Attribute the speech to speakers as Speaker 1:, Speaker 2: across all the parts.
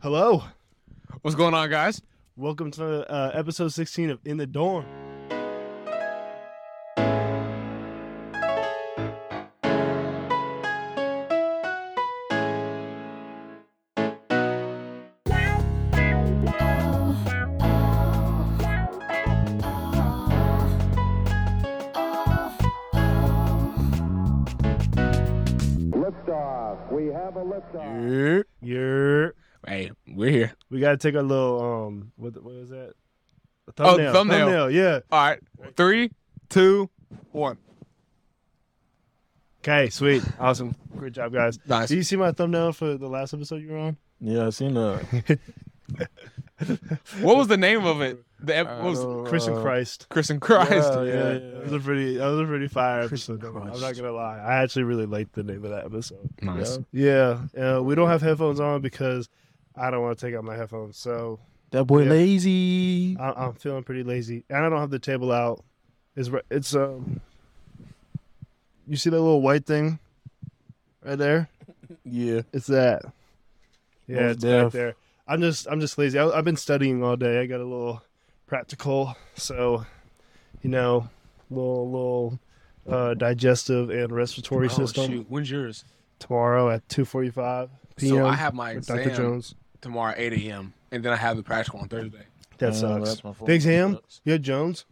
Speaker 1: Hello.
Speaker 2: What's going on, guys?
Speaker 1: Welcome to uh, episode 16 of In the Dorm.
Speaker 2: Here.
Speaker 1: got to take a little, um, what, what is that? A
Speaker 2: Oh, thumbnail.
Speaker 1: yeah.
Speaker 2: All right, three, two, one.
Speaker 1: Okay, sweet. Awesome. Great job, guys.
Speaker 2: Nice.
Speaker 1: Did you see my thumbnail for the last episode you were on?
Speaker 3: Yeah, I seen that.
Speaker 2: What was the name of it? The ep- what was
Speaker 3: Uh,
Speaker 1: Christian Christ.
Speaker 2: Christian Christ?
Speaker 3: yeah,
Speaker 1: Yeah,
Speaker 3: yeah,
Speaker 1: That was a pretty, that was a pretty fire
Speaker 3: Christian
Speaker 1: episode. I'm not gonna lie. I actually really liked the name of that episode.
Speaker 2: Nice.
Speaker 1: Yeah, uh, we don't have headphones on because I don't want to take out my headphones. So
Speaker 3: That boy
Speaker 1: Yeah.
Speaker 3: lazy.
Speaker 1: I, I'm feeling pretty lazy, and I don't have the table out. It's it's um. You see that little white thing, right there?
Speaker 3: Yeah.
Speaker 1: It's that. Yeah,
Speaker 3: Most
Speaker 1: it's back
Speaker 3: def.
Speaker 1: there. I'm just I'm just lazy. I, I've been studying all day. I got a little practical, so you know, little little uh, digestive and respiratory
Speaker 2: Oh,
Speaker 1: system
Speaker 2: shoot. When's yours?
Speaker 1: tomorrow at 2:45 p.m.
Speaker 2: So I have my exam
Speaker 1: Dr. Jones.
Speaker 2: Tomorrow at 8 a.m. and then I have the practical on Thursday.
Speaker 1: That
Speaker 3: Uh,
Speaker 1: sucks.
Speaker 3: that's my fault.
Speaker 1: Big Ham, you had Jones.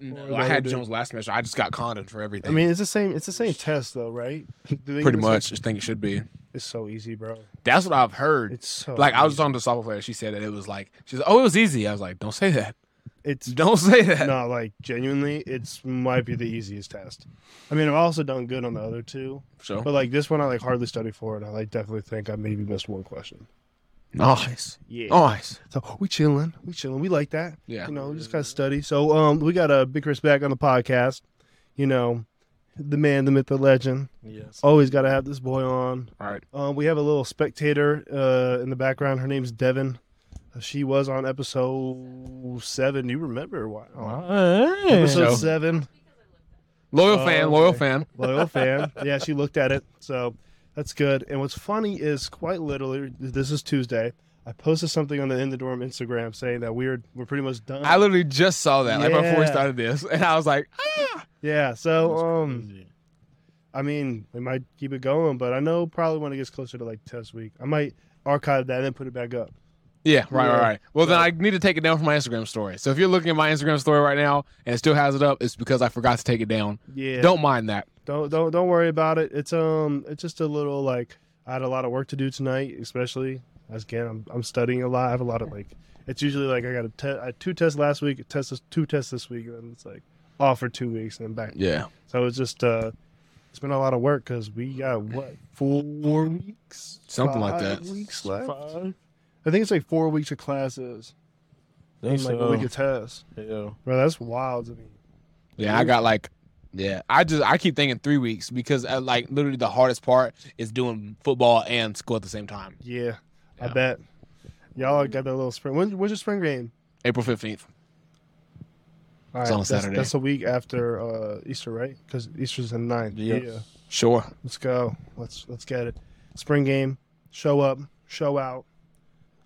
Speaker 2: No, I had Jones last semester. I just got Condon for everything.
Speaker 1: I mean, it's the same. It's the same test, though, right?
Speaker 2: Pretty
Speaker 1: give us
Speaker 2: much. I think it should be.
Speaker 1: It's so easy, bro.
Speaker 2: That's what I've heard.
Speaker 1: It's so
Speaker 2: like I was
Speaker 1: easy.
Speaker 2: talking to a softball player. She said that it was like she's oh it was easy. I was like don't say that.
Speaker 1: It's
Speaker 2: Don't say that.
Speaker 1: no, like genuinely, it's might be the easiest test. I mean, I've also done good on the other two,
Speaker 2: So
Speaker 1: but like this one, I like hardly studied for it. I like definitely think I maybe missed one question.
Speaker 2: Nice,
Speaker 1: Yeah.
Speaker 2: nice.
Speaker 1: So we chilling, we chilling. We like that.
Speaker 2: Yeah.
Speaker 1: You know, we just got to study. So um, we got a uh, Big Chris back on the podcast. You know, the man, the myth, the legend.
Speaker 3: Yes.
Speaker 1: Always got to have this boy on.
Speaker 2: All right.
Speaker 1: Um, we have a little spectator uh, in the background. Her name's Devin. Uh, She was on episode seven. You remember why?
Speaker 3: Hey.
Speaker 1: Episode
Speaker 2: So-
Speaker 1: seven.
Speaker 2: Loyal
Speaker 1: Oh,
Speaker 2: fan, loyal
Speaker 1: okay.
Speaker 2: fan.
Speaker 1: Loyal fan. Yeah, she looked at it. So that's good. And what's funny is quite literally, this is Tuesday. I posted something on the In the Dorm Instagram saying that we're we're pretty much done.
Speaker 2: I literally just saw that like before we started this, and I was like, ah.
Speaker 1: yeah. So um. I mean, we might keep it going, but I know probably when it gets closer to like test week, I might archive that and then put it back up.
Speaker 2: yeah, right,
Speaker 1: Yeah.
Speaker 2: right, right. Well, then I need to take it down from my Instagram story. So if you're looking at my Instagram story right now and it still has it up, it's because I forgot to take it down.
Speaker 1: Yeah.
Speaker 2: Don't mind that.
Speaker 1: Don't don't don't worry about it. It's um it's just a little like I had a lot of work to do tonight, especially as again I'm I'm studying a lot. I have a lot of like it's usually like I got a te- I had two tests last week, test two tests this week, and then it's like off for two weeks and then back.
Speaker 2: Yeah.
Speaker 1: So it's just uh it's been a lot of work because we got what four weeks,
Speaker 2: Something like
Speaker 1: Five
Speaker 2: that.
Speaker 1: Weeks left.
Speaker 3: Five.
Speaker 1: I think it's like four weeks of classes
Speaker 3: Think
Speaker 1: and like a
Speaker 3: so.
Speaker 1: week of tests.
Speaker 3: Yeah.
Speaker 1: Bro, that's wild to me.
Speaker 2: Yeah, I got like, yeah. I just I keep thinking three weeks because uh, like literally the hardest part is doing football and school at the same time.
Speaker 1: Yeah, I bet. Y'all got that little spring. When, when's your spring game?
Speaker 2: April fifteenth.
Speaker 1: All
Speaker 2: It's on a
Speaker 1: that's,
Speaker 2: Saturday.
Speaker 1: That's a week after uh, Easter, right? Because Easter's the 9th.
Speaker 3: Yes.
Speaker 1: Yeah.
Speaker 2: Sure.
Speaker 1: Let's go. Let's let's get it. Spring game. Show up. Show out.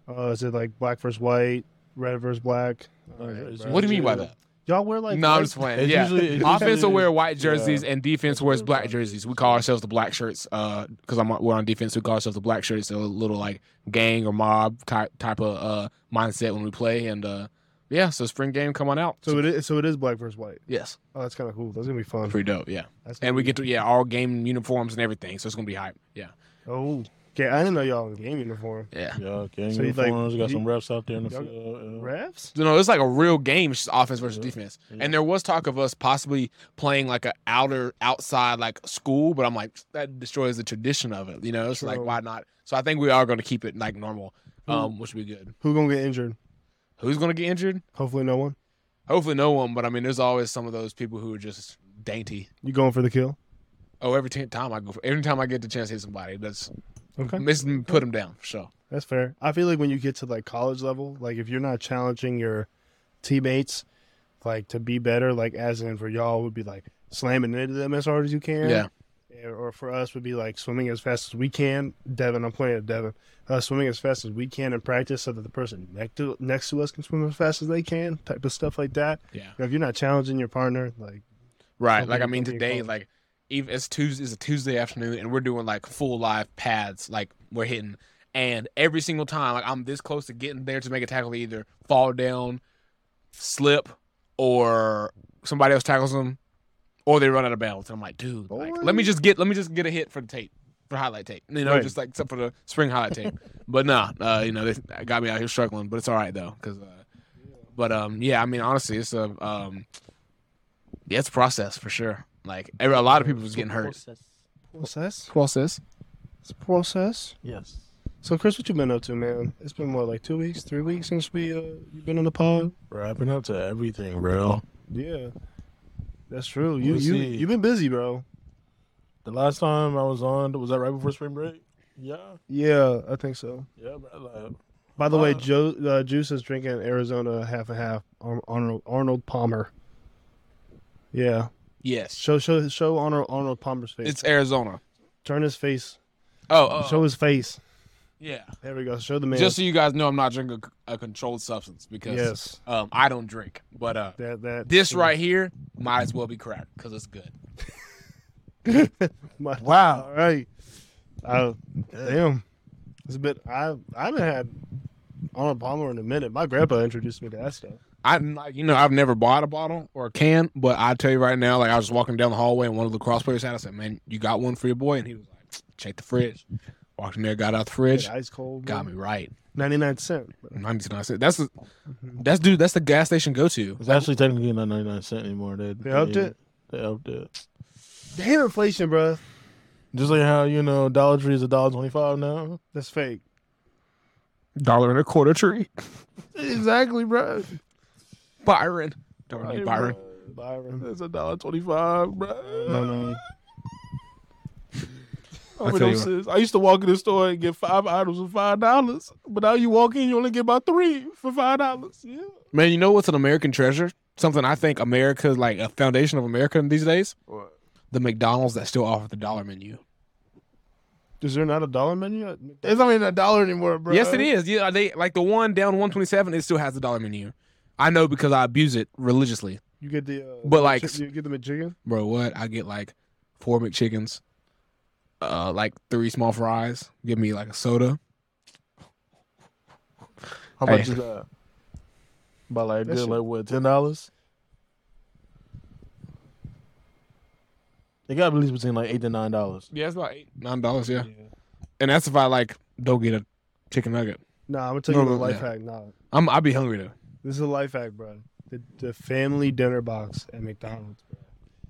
Speaker 1: Uh, is it like black versus white, red versus black? All right.
Speaker 2: What do you mean by that?
Speaker 1: Y'all wear like
Speaker 2: no, I'm just playing. Yeah,
Speaker 3: usually- it's
Speaker 2: offense will wear white jerseys
Speaker 3: yeah.
Speaker 2: and defense wears black jerseys. We call ourselves the black shirts because I'm we're on defense. We call ourselves the black shirts. So a little like gang or mob type type of uh, mindset when we play. And uh, yeah, so spring game come on out.
Speaker 1: So it is. So it is black versus white.
Speaker 2: yes,
Speaker 1: Oh, that's kind of cool. That's gonna be fun.
Speaker 2: pretty dope. Yeah,
Speaker 1: That's
Speaker 2: and we get to yeah all game uniforms and everything. So it's gonna be hype. Yeah,
Speaker 1: Oh, okay. I didn't know y'all in game uniform.
Speaker 2: yeah.
Speaker 3: Yeah. Okay.
Speaker 1: So you like-
Speaker 3: uniforms. got
Speaker 1: you-
Speaker 3: some refs out there in the
Speaker 1: y'all-
Speaker 3: field. yeah.
Speaker 1: Refs?
Speaker 2: So no, it's like a real game. It's just offense versus
Speaker 3: Yeah.
Speaker 2: defense.
Speaker 3: Yeah.
Speaker 2: And there was talk of us possibly playing like a outer outside like school, but I'm like that destroys the tradition of it. You know, it's like
Speaker 1: True.
Speaker 2: why not? So I think we are going to keep it like normal, um, which would be good.
Speaker 1: Who gonna get injured?
Speaker 2: Who's going to get injured?
Speaker 1: Hopefully, no one.
Speaker 2: Hopefully, no one. But I mean, there's always some of those people who are just dainty.
Speaker 1: You going for the kill?
Speaker 2: Oh, every t- time I go, for, every time I get the chance to hit somebody, that's
Speaker 1: Okay.
Speaker 2: miss put them down for sure.
Speaker 1: That's fair. I feel like when you get to like college level, like if you're not challenging your teammates, like to be better, like as in for y'all would be like slamming into them as hard as you can.
Speaker 2: Yeah.
Speaker 1: or for us would be like swimming as fast as we can. Devin, I'm playing at Devin. Uh, swimming as fast as we can in practice, so that the person next to next to us can swim as fast as they can. Type of stuff like that.
Speaker 2: Yeah.
Speaker 1: If you're not challenging your partner, like
Speaker 2: Right. Like I mean today, like even it's Tuesday it's a Tuesday afternoon and we're doing like full live pads, like we're hitting and every single time, like I'm this close to getting there to make a tackle, either fall down, slip, or somebody else tackles them, or they run out of bounds. And I'm like, dude, like, let me just get let me just get a hit for the tape. For highlight tape, you know,
Speaker 1: Right.
Speaker 2: just like except for the spring highlight tape. but nah, uh, you know, they got me out here struggling, but it's all right though, because, uh, but um, yeah, I mean, honestly, it's a um, yeah, it's a process for sure. Like a lot of people was getting hurt.
Speaker 1: process.
Speaker 2: Process.
Speaker 1: It's a process.
Speaker 3: Yes.
Speaker 1: So Chris, what you been up to, man? It's been what, like two weeks, three weeks since we uh you been on the pod.
Speaker 3: Wrapping up to everything, bro.
Speaker 1: Yeah, that's true. You
Speaker 3: We'll
Speaker 1: you
Speaker 3: see.
Speaker 1: you been busy, bro.
Speaker 3: The last time I was on, was that right before spring break? Yeah.
Speaker 1: Yeah, I think so.
Speaker 3: Yeah, bro. Like,
Speaker 1: By the way,
Speaker 3: Uh,
Speaker 1: Joe uh, Juice is drinking Arizona half and half. Arnold Arnold Palmer. Yeah,
Speaker 2: Yes,
Speaker 1: show show show Arnold Arnold Palmer's face.
Speaker 2: it's Arizona.
Speaker 1: Turn his face.
Speaker 2: Oh, oh,
Speaker 1: Show his face.
Speaker 2: yeah.
Speaker 1: There we go. Show the man.
Speaker 2: Just so you guys know, I'm not drinking a, a controlled substance because
Speaker 1: yes,
Speaker 2: um, I don't drink. But uh,
Speaker 1: that that
Speaker 2: this right here might as well be crack because it's good.
Speaker 1: My-
Speaker 3: wow.
Speaker 1: All right. Uh, damn. It's a bit. I I haven't had Arnold Palmer in a minute. My grandpa introduced me to that stuff.
Speaker 2: I like you know I've never bought a bottle or a can, but I tell you right now, like I was walking down the hallway and one of the cross players had. I said, "Man, you got one for your boy?" And he was like, "Check the fridge." Walked in there, got out the fridge,
Speaker 1: Ice cold.
Speaker 2: got me right.
Speaker 1: Ninety nine cent.
Speaker 2: I'm just gonna say that's the mm-hmm. that's dude that's the gas station go to.
Speaker 3: It's actually technically not 99 cent anymore. They,
Speaker 1: They upped it?
Speaker 3: They upped it.
Speaker 1: Damn inflation, bro.
Speaker 3: Just like how, you know, Dollar Tree is a dollar twenty five now.
Speaker 1: That's fake.
Speaker 2: Dollar and a quarter tree.
Speaker 3: Exactly, bro.
Speaker 2: Byron. Don't need Byron.
Speaker 1: Byron.
Speaker 3: That's a dollar twenty five, bro.
Speaker 1: No, no.
Speaker 3: I,
Speaker 2: I tell you.
Speaker 3: I used to walk in the store and get five items for five dollars, but now you walk in, you only get about three for five dollars. Yeah.
Speaker 2: Man, you know what's an American treasure? Something I think America, like a foundation of America these days?
Speaker 3: What?
Speaker 2: The McDonald's that still offer the dollar menu.
Speaker 1: Is there not a dollar menu?
Speaker 3: It's not even a dollar anymore, bro.
Speaker 2: Yes, it is. Yeah, they like the one down 127. It still has the dollar menu. I know because I abuse it religiously,
Speaker 1: You get the. Uh,
Speaker 2: But, like-
Speaker 1: chi- you get the McChicken.
Speaker 2: bro. What I get like four McChickens, uh, like three small fries. Give me like a soda.
Speaker 3: How much
Speaker 2: Hey.
Speaker 3: is that? About like
Speaker 1: That
Speaker 3: good, like what, ten dollars? It got at least between like eight to nine dollars.
Speaker 2: Yeah, it's about eight nine dollars. Yeah, and that's if I like don't get a chicken nugget.
Speaker 1: Nah, I'm gonna tell
Speaker 2: No,
Speaker 1: you the
Speaker 2: no,
Speaker 1: life
Speaker 2: yeah.
Speaker 1: hack. Nah,
Speaker 2: I'm I'd be hungry though,
Speaker 1: this is a life hack, bro. The, the family dinner box at McDonald's, bro.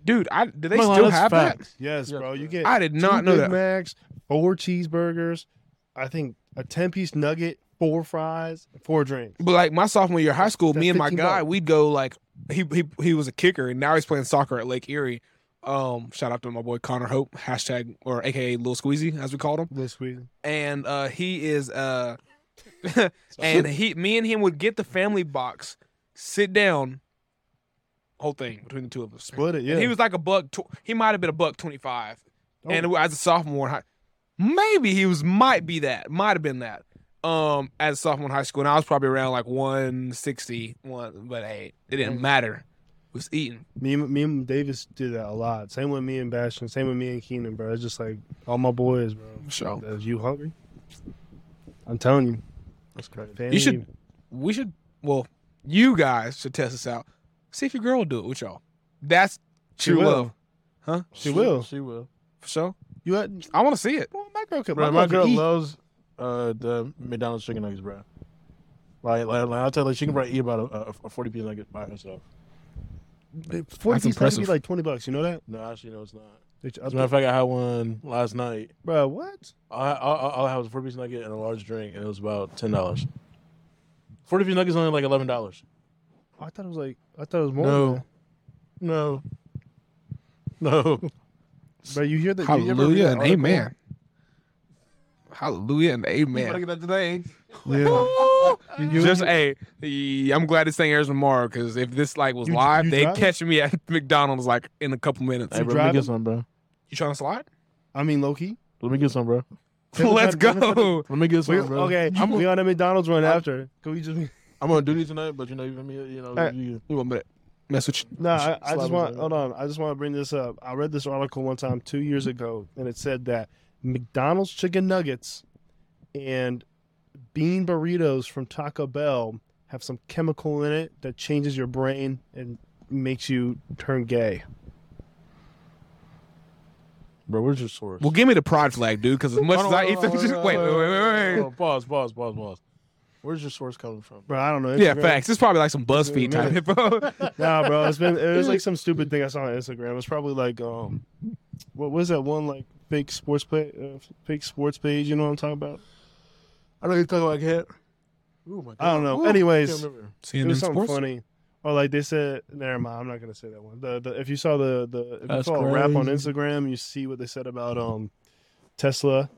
Speaker 2: dude. I do they still have
Speaker 3: facts.
Speaker 1: Yes,
Speaker 3: Yes,
Speaker 1: bro.
Speaker 3: bro.
Speaker 1: You get
Speaker 2: I did
Speaker 1: two
Speaker 2: not know
Speaker 1: Big
Speaker 2: that.
Speaker 1: Macs, four cheeseburgers, I think a ten piece nugget, four fries, four drinks.
Speaker 2: But like my sophomore year of high school,
Speaker 1: That's
Speaker 2: me and my
Speaker 1: 15
Speaker 2: guy,
Speaker 1: bucks.
Speaker 2: we'd go like he he he was a kicker and now he's playing soccer at Lake Erie. Um, shout out to my boy Connor Hope, hashtag or AKA Lil Squeezy as we called him.
Speaker 1: Little sweet.
Speaker 2: And uh he is uh and he me and him would get the family box, sit down, whole thing between the two of us.
Speaker 1: Split it, yeah.
Speaker 2: And he was like a buck. Tw- he might have been a buck twenty five,
Speaker 1: Oh.
Speaker 2: and as a sophomore, high, maybe he was might be that, might have been that. Um, as a sophomore in high school, and I was probably around like 160, one, but hey, it didn't matter. It was eating.
Speaker 1: Me, and- me and Davis did that a lot. Same with me and Bastion. Same with me and Keenan, bro. It's just like all my boys, bro.
Speaker 2: So
Speaker 1: Is you hungry? I'm telling you.
Speaker 3: That's crazy.
Speaker 1: Family,
Speaker 2: you should, we should, well, you guys should test this out. See if your girl will do it with y'all. That's
Speaker 1: She
Speaker 2: true
Speaker 1: will.
Speaker 2: love, huh?
Speaker 1: She will.
Speaker 3: She will.
Speaker 2: For sure.
Speaker 1: You had,
Speaker 2: I want to see it.
Speaker 1: well, my girl could.
Speaker 3: Bro, my girl
Speaker 1: eat.
Speaker 3: loves uh, the McDonald's chicken nuggets, bro. Like, like, like I'll tell her she can probably eat about a, a, a forty piece nugget by herself.
Speaker 1: Forty
Speaker 2: That's
Speaker 1: piece nugget be
Speaker 2: impressive.
Speaker 1: like twenty bucks. You know that?
Speaker 3: No, actually, no, it's not.
Speaker 1: Bitch,
Speaker 3: As a matter of fact, I had one last night.
Speaker 1: bro, what?
Speaker 3: All I, all, all I had was a four piece nugget and a large drink, and it was about ten dollars. Forty piece nuggets only like eleven dollars.
Speaker 1: Oh, I thought it was like. I thought it was more.
Speaker 3: No.
Speaker 1: than
Speaker 3: No, no.
Speaker 1: But you hear that? you ever
Speaker 2: Hallelujah
Speaker 1: that
Speaker 2: and amen. Hallelujah and amen.
Speaker 3: Look at that today.
Speaker 1: Yeah.
Speaker 2: Just Hey, I'm glad it's saying Arizona tomorrow because if this like was
Speaker 1: You-
Speaker 2: live,
Speaker 1: you
Speaker 2: they
Speaker 1: drive?
Speaker 2: catch me at McDonald's like in a couple minutes.
Speaker 3: Hey, bro, let me
Speaker 1: driving?
Speaker 3: get some, bro.
Speaker 2: You trying to slide?
Speaker 1: I mean, Loki.
Speaker 3: Let me get some, bro.
Speaker 2: Let's go.
Speaker 3: Let me get some,
Speaker 1: We,
Speaker 3: bro.
Speaker 1: okay,
Speaker 3: I'm,
Speaker 1: we on a McDonald's run
Speaker 3: I'm-
Speaker 1: after. Can we just?
Speaker 3: I'm on duty tonight, but you know, you feel me? You know,
Speaker 1: Alright.
Speaker 3: you,
Speaker 2: You want me to message?
Speaker 1: No, I, I
Speaker 3: Slide
Speaker 1: just
Speaker 3: it
Speaker 1: want
Speaker 3: in.
Speaker 1: hold on. I just want to bring this up. I read this article one time two years ago, and it said that McDonald's chicken nuggets and bean burritos from Taco Bell have some chemical in it that changes your brain and makes you turn gay.
Speaker 3: Bro. Where's your source?
Speaker 2: Well, give me the pride flag, dude. Because as much as I eat
Speaker 3: hold on,
Speaker 2: them, just wait, wait, wait, wait, wait.
Speaker 3: on. Pause, pause, pause, pause. Where's your source coming from?
Speaker 1: Bro, I don't know.
Speaker 2: Yeah,
Speaker 1: Instagram-
Speaker 2: facts. It's probably like some BuzzFeed
Speaker 1: Yeah,
Speaker 2: type info.
Speaker 1: Nah, bro, it's been it was like some stupid thing I saw on Instagram. It's probably like um, what was that one like fake sports play, uh, fake sports page? You know what I'm talking about?
Speaker 3: I know you're talking about cat. Ooh, my God.
Speaker 1: I don't know.
Speaker 3: Ooh,
Speaker 1: Anyways,
Speaker 3: can't remember.
Speaker 1: it was something
Speaker 2: Sports.
Speaker 1: funny. Or like they said, never mind. I'm not gonna say that one. The, the if you saw the the if
Speaker 3: That's
Speaker 1: you follow rap on. Instagram, you see what they said about um Tesla,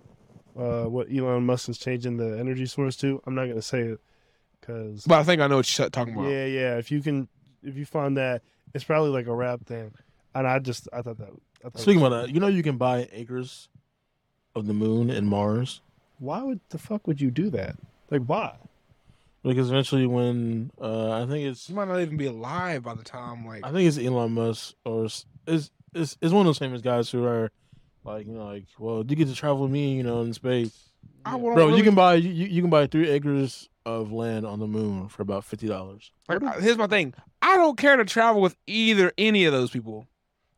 Speaker 1: uh, what Elon Musk is changing the energy source to. I'm not gonna say it because
Speaker 2: But I think I know what you're talking about.
Speaker 1: yeah, yeah. If you can, if you find that, it's probably like a rap thing. And I just I thought that. I thought
Speaker 3: Speaking about that, you know you can buy acres of the moon and Mars
Speaker 1: why would the fuck would you do that? Like why?
Speaker 3: Because eventually, when uh, I think it's
Speaker 2: You might not even be alive by the time like
Speaker 3: I think it's Elon Musk or s- is is is one of those famous guys who are like you know like well you get to travel with me you know in space.
Speaker 2: I wouldn't
Speaker 3: Bro,
Speaker 2: really-
Speaker 3: you can buy you, you can buy three acres of land on the moon for about fifty dollars.
Speaker 2: Like, here's my thing. I don't care to travel with either any of those people,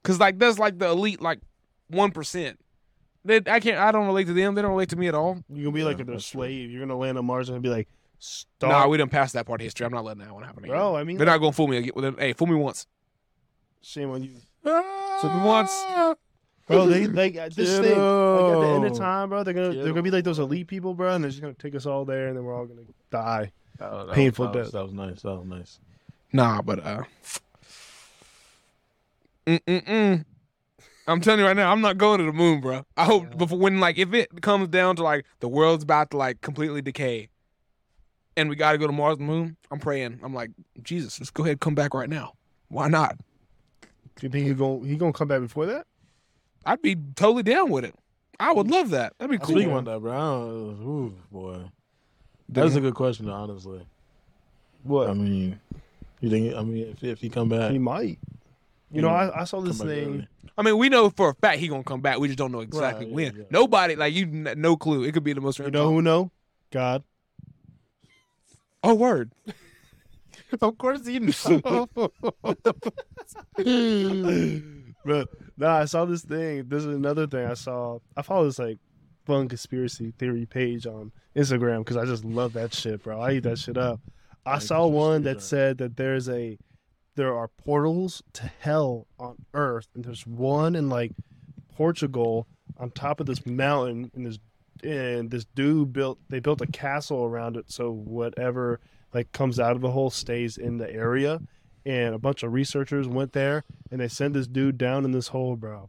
Speaker 2: cause like that's like the elite like one percent. They I can't. I don't relate to them. They don't relate to me at all.
Speaker 1: You're gonna be like a
Speaker 3: that's true.
Speaker 1: slave. You're gonna land on Mars and be like, stop,
Speaker 2: Nah, we didn't pass that part of history. I'm not letting that one happen. Again.
Speaker 1: bro. I mean,
Speaker 2: They're not gonna fool me again. Well, then, Hey, fool me once.
Speaker 1: shame on you.
Speaker 2: Fool me once.
Speaker 1: bro. They like this thing. Like at the end of
Speaker 3: Kiddo.
Speaker 1: time, bro, they're gonna
Speaker 3: Kiddo.
Speaker 1: they're gonna be like those elite people, bro, and they're just gonna take us all there, and then we're all gonna die.
Speaker 3: That was- that
Speaker 1: Painful
Speaker 3: was,
Speaker 1: death.
Speaker 3: That was nice. That was nice.
Speaker 2: Nah, but uh. Mm-mm-mm. I'm telling you right now, I'm not going to the moon, bro. I hope before when like if it comes down to like the world's about to like completely decay, and we got to go to Mars and the moon, I'm praying. I'm like Jesus, let's go ahead and come back right now. Why not?
Speaker 1: Do you think he gonna he gonna come back before that?
Speaker 2: I'd be totally down with it. I would love that. That'd be cool.
Speaker 3: Speaking about that, bro, I don't, ooh, boy, that's a good question, honestly.
Speaker 1: What
Speaker 3: I mean, you think? I mean, if if he come back,
Speaker 1: he might. You know, I, I saw this thing.
Speaker 3: early.
Speaker 2: I mean, we know for a fact he gonna come back. We just don't know exactly
Speaker 3: Right,
Speaker 2: when.
Speaker 3: yeah, yeah.
Speaker 2: Nobody like you, n- no clue. It could be the most.
Speaker 1: You know who know? God.
Speaker 2: Oh, word.
Speaker 3: of course he knew.
Speaker 1: But no, I saw this thing. This is another thing I saw. I follow this like fun conspiracy theory page on Instagram because I just love that shit, bro. I eat that shit up. I
Speaker 3: Like
Speaker 1: saw one that
Speaker 3: conspiracy
Speaker 1: said that there's a there are portals to hell on Earth, and there's one in like Portugal on top of this mountain, and this and this dude built they built a castle around it, so whatever like comes out of the hole stays in the area. And a bunch of researchers went there, and they sent this dude down in this hole, bro.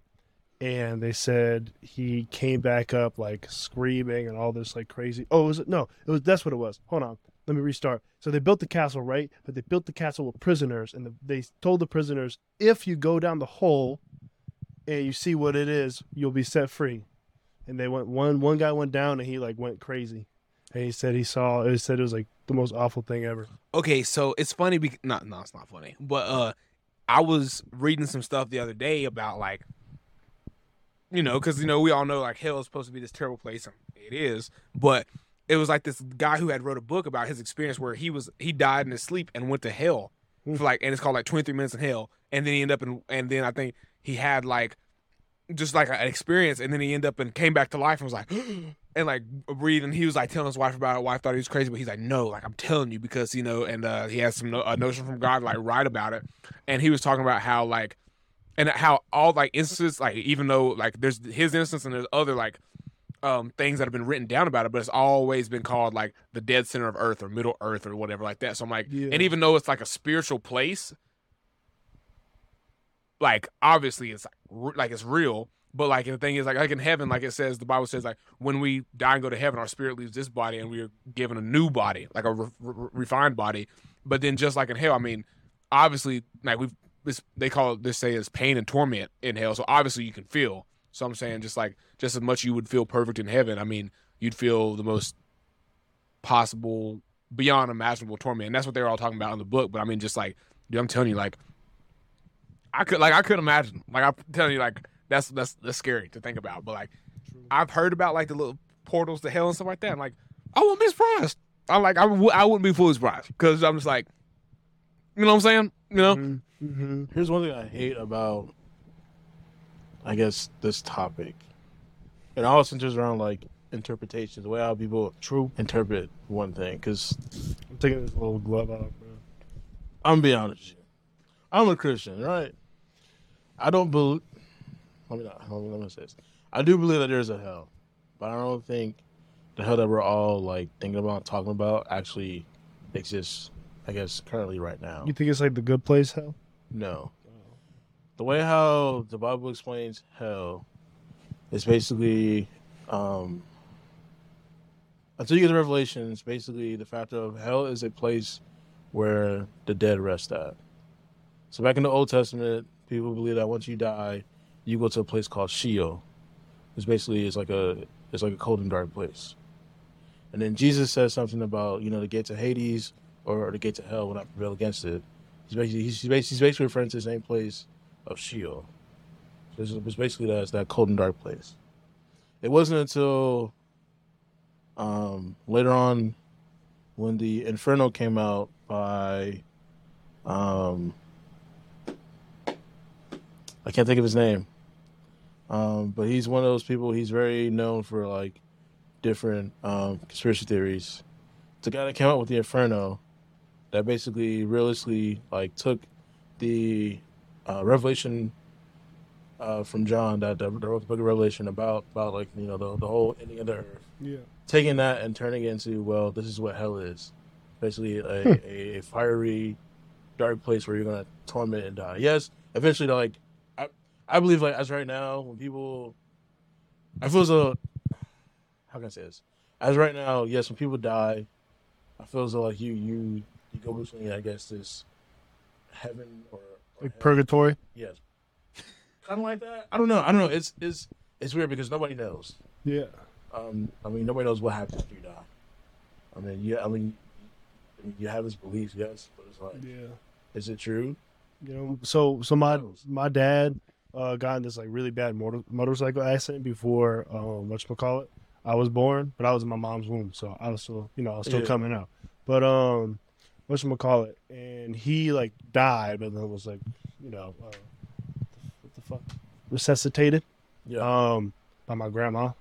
Speaker 1: And they said he came back up like screaming and all this like crazy. Oh, was it? No, it was. That's what it was. Hold on, let me restart. So they built the castle, right? But they built the castle with prisoners, and the, they told the prisoners, if you go down the hole and you see what it is, you'll be set free. And they went one one guy went down and he like went crazy, and he said he saw. It said it was like the most awful thing ever.
Speaker 2: Okay, so it's funny because no, no, it's not funny. But uh, I was reading some stuff the other day about like, you know, because you know we all know like hell is supposed to be this terrible place, and it is. But it was like this guy who had wrote a book about his experience where he was he died in his sleep and went to hell for like, and it's called like Twenty Three Minutes in Hell, and then he ended up in, and then I think he had like just like an experience, and then he ended up and came back to life and was like. and like breathing. He was like telling his wife about it. Wife thought he was crazy, but he's like, no, like I'm telling you because you know, and uh, he has some no- a notion from God, like write about it. And he was talking about how like, and how all like instances, like even though like there's his instance and there's other like um things that have been written down about it, but it's always been called like the dead center of Earth or Middle Earth or whatever like that. So I'm like,
Speaker 1: Yeah.
Speaker 2: and even though it's like a spiritual place, like obviously it's like, like it's real but like the thing is like like in heaven like it says the bible says like when we die and go to heaven our spirit leaves this body and we are given a new body like a re- re- refined body but then just like in hell i mean obviously like we've this they call it they say it's pain and torment in hell so obviously you can feel So I'm saying just like just as much you would feel perfect in heaven, I mean, you'd feel the most possible beyond imaginable torment. And that's what they were all talking about in the book. But I mean, just like, dude, I'm telling you, like, I could, like, I couldn't imagine. Like, I'm telling you, like, that's that's that's scary to think about. But like, I've heard about like the little portals to hell and stuff like that. And like, I wouldn't be surprised. I like, I w- I wouldn't be fully surprised because I'm just like, you know what I'm saying? You know?
Speaker 1: Mm-hmm.
Speaker 3: Here's one thing I hate about, I guess, this topic. It all centers around like interpretations, the way how people
Speaker 1: True.
Speaker 3: interpret one thing. Because
Speaker 1: I'm taking this little glove out, bro.
Speaker 3: I'm gonna be honest. I'm a Christian, right? I don't believe. Let me not. Let me, let me say this. I do believe that there's a hell, but I don't think the hell that we're all like thinking about, talking about, actually exists. I guess currently right now.
Speaker 1: You think it's like the good place hell?
Speaker 3: No. The way how the Bible explains hell is basically um until you get the revelation, it's basically the fact of hell is a place where the dead rest at. So back in the Old Testament, people believe that once you die, you go to a place called Sheol. It's basically it's like a it's like a cold and dark place. And then Jesus says something about, you know, the gates of Hades or the gates of hell will not prevail against it. He's basically he's basically, he's basically referring to the same place of Sheol. So it's, it's basically that it's that cold and dark place. It wasn't until um, later on when the Inferno came out by um, I can't think of his name. Um, but he's one of those people. He's very known for like different um, conspiracy theories. It's a guy that came out with the Inferno, that basically realistically like took the uh, revelation uh, from John that, wrote the book of Revelation about about like you know the the whole ending of the earth,
Speaker 1: Yeah.
Speaker 3: taking that and turning it into well this is what hell is, basically a, a, a fiery, dark place where you're gonna torment and die. Yes, eventually like I believe like as right now when people I feel as though how can I say this as right now yes when people die I feel as though like you you you go between I guess this heaven or, or
Speaker 1: Like purgatory.
Speaker 3: Yes. Kind of like that. I don't know. I don't know. It's it's it's weird because nobody knows.
Speaker 1: Yeah.
Speaker 3: Um, I mean, nobody knows what happens after you die. I mean, yeah. I mean, you have this belief, yes, but it's like,
Speaker 1: Yeah.
Speaker 3: is it true?
Speaker 1: You know, so so my my dad uh, got in this like really bad motor, motorcycle accident before um, what call it. I was born, but I was in my mom's womb, so I was still you know I was still
Speaker 3: Yeah.
Speaker 1: coming out. But um, what call it? And he like died, but then was like you know uh, what the fuck resuscitated
Speaker 3: Yeah.
Speaker 1: um by my grandma.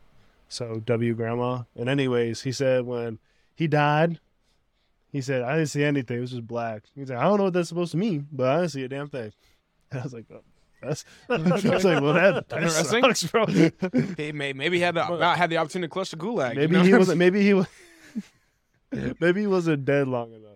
Speaker 1: So W grandma. And anyways, he said when he died, he said I didn't see anything. It was just black. He said I don't know what that's supposed to mean, but I didn't see a damn thing. And I was like, oh, that's. I was like, well, that, that
Speaker 2: Interesting.
Speaker 1: sucks, bro.
Speaker 2: He may, maybe he had the about had the opportunity to clutch the gulag. you
Speaker 1: maybe
Speaker 2: know?
Speaker 1: he wasn't. Maybe he was. maybe he wasn't dead long enough.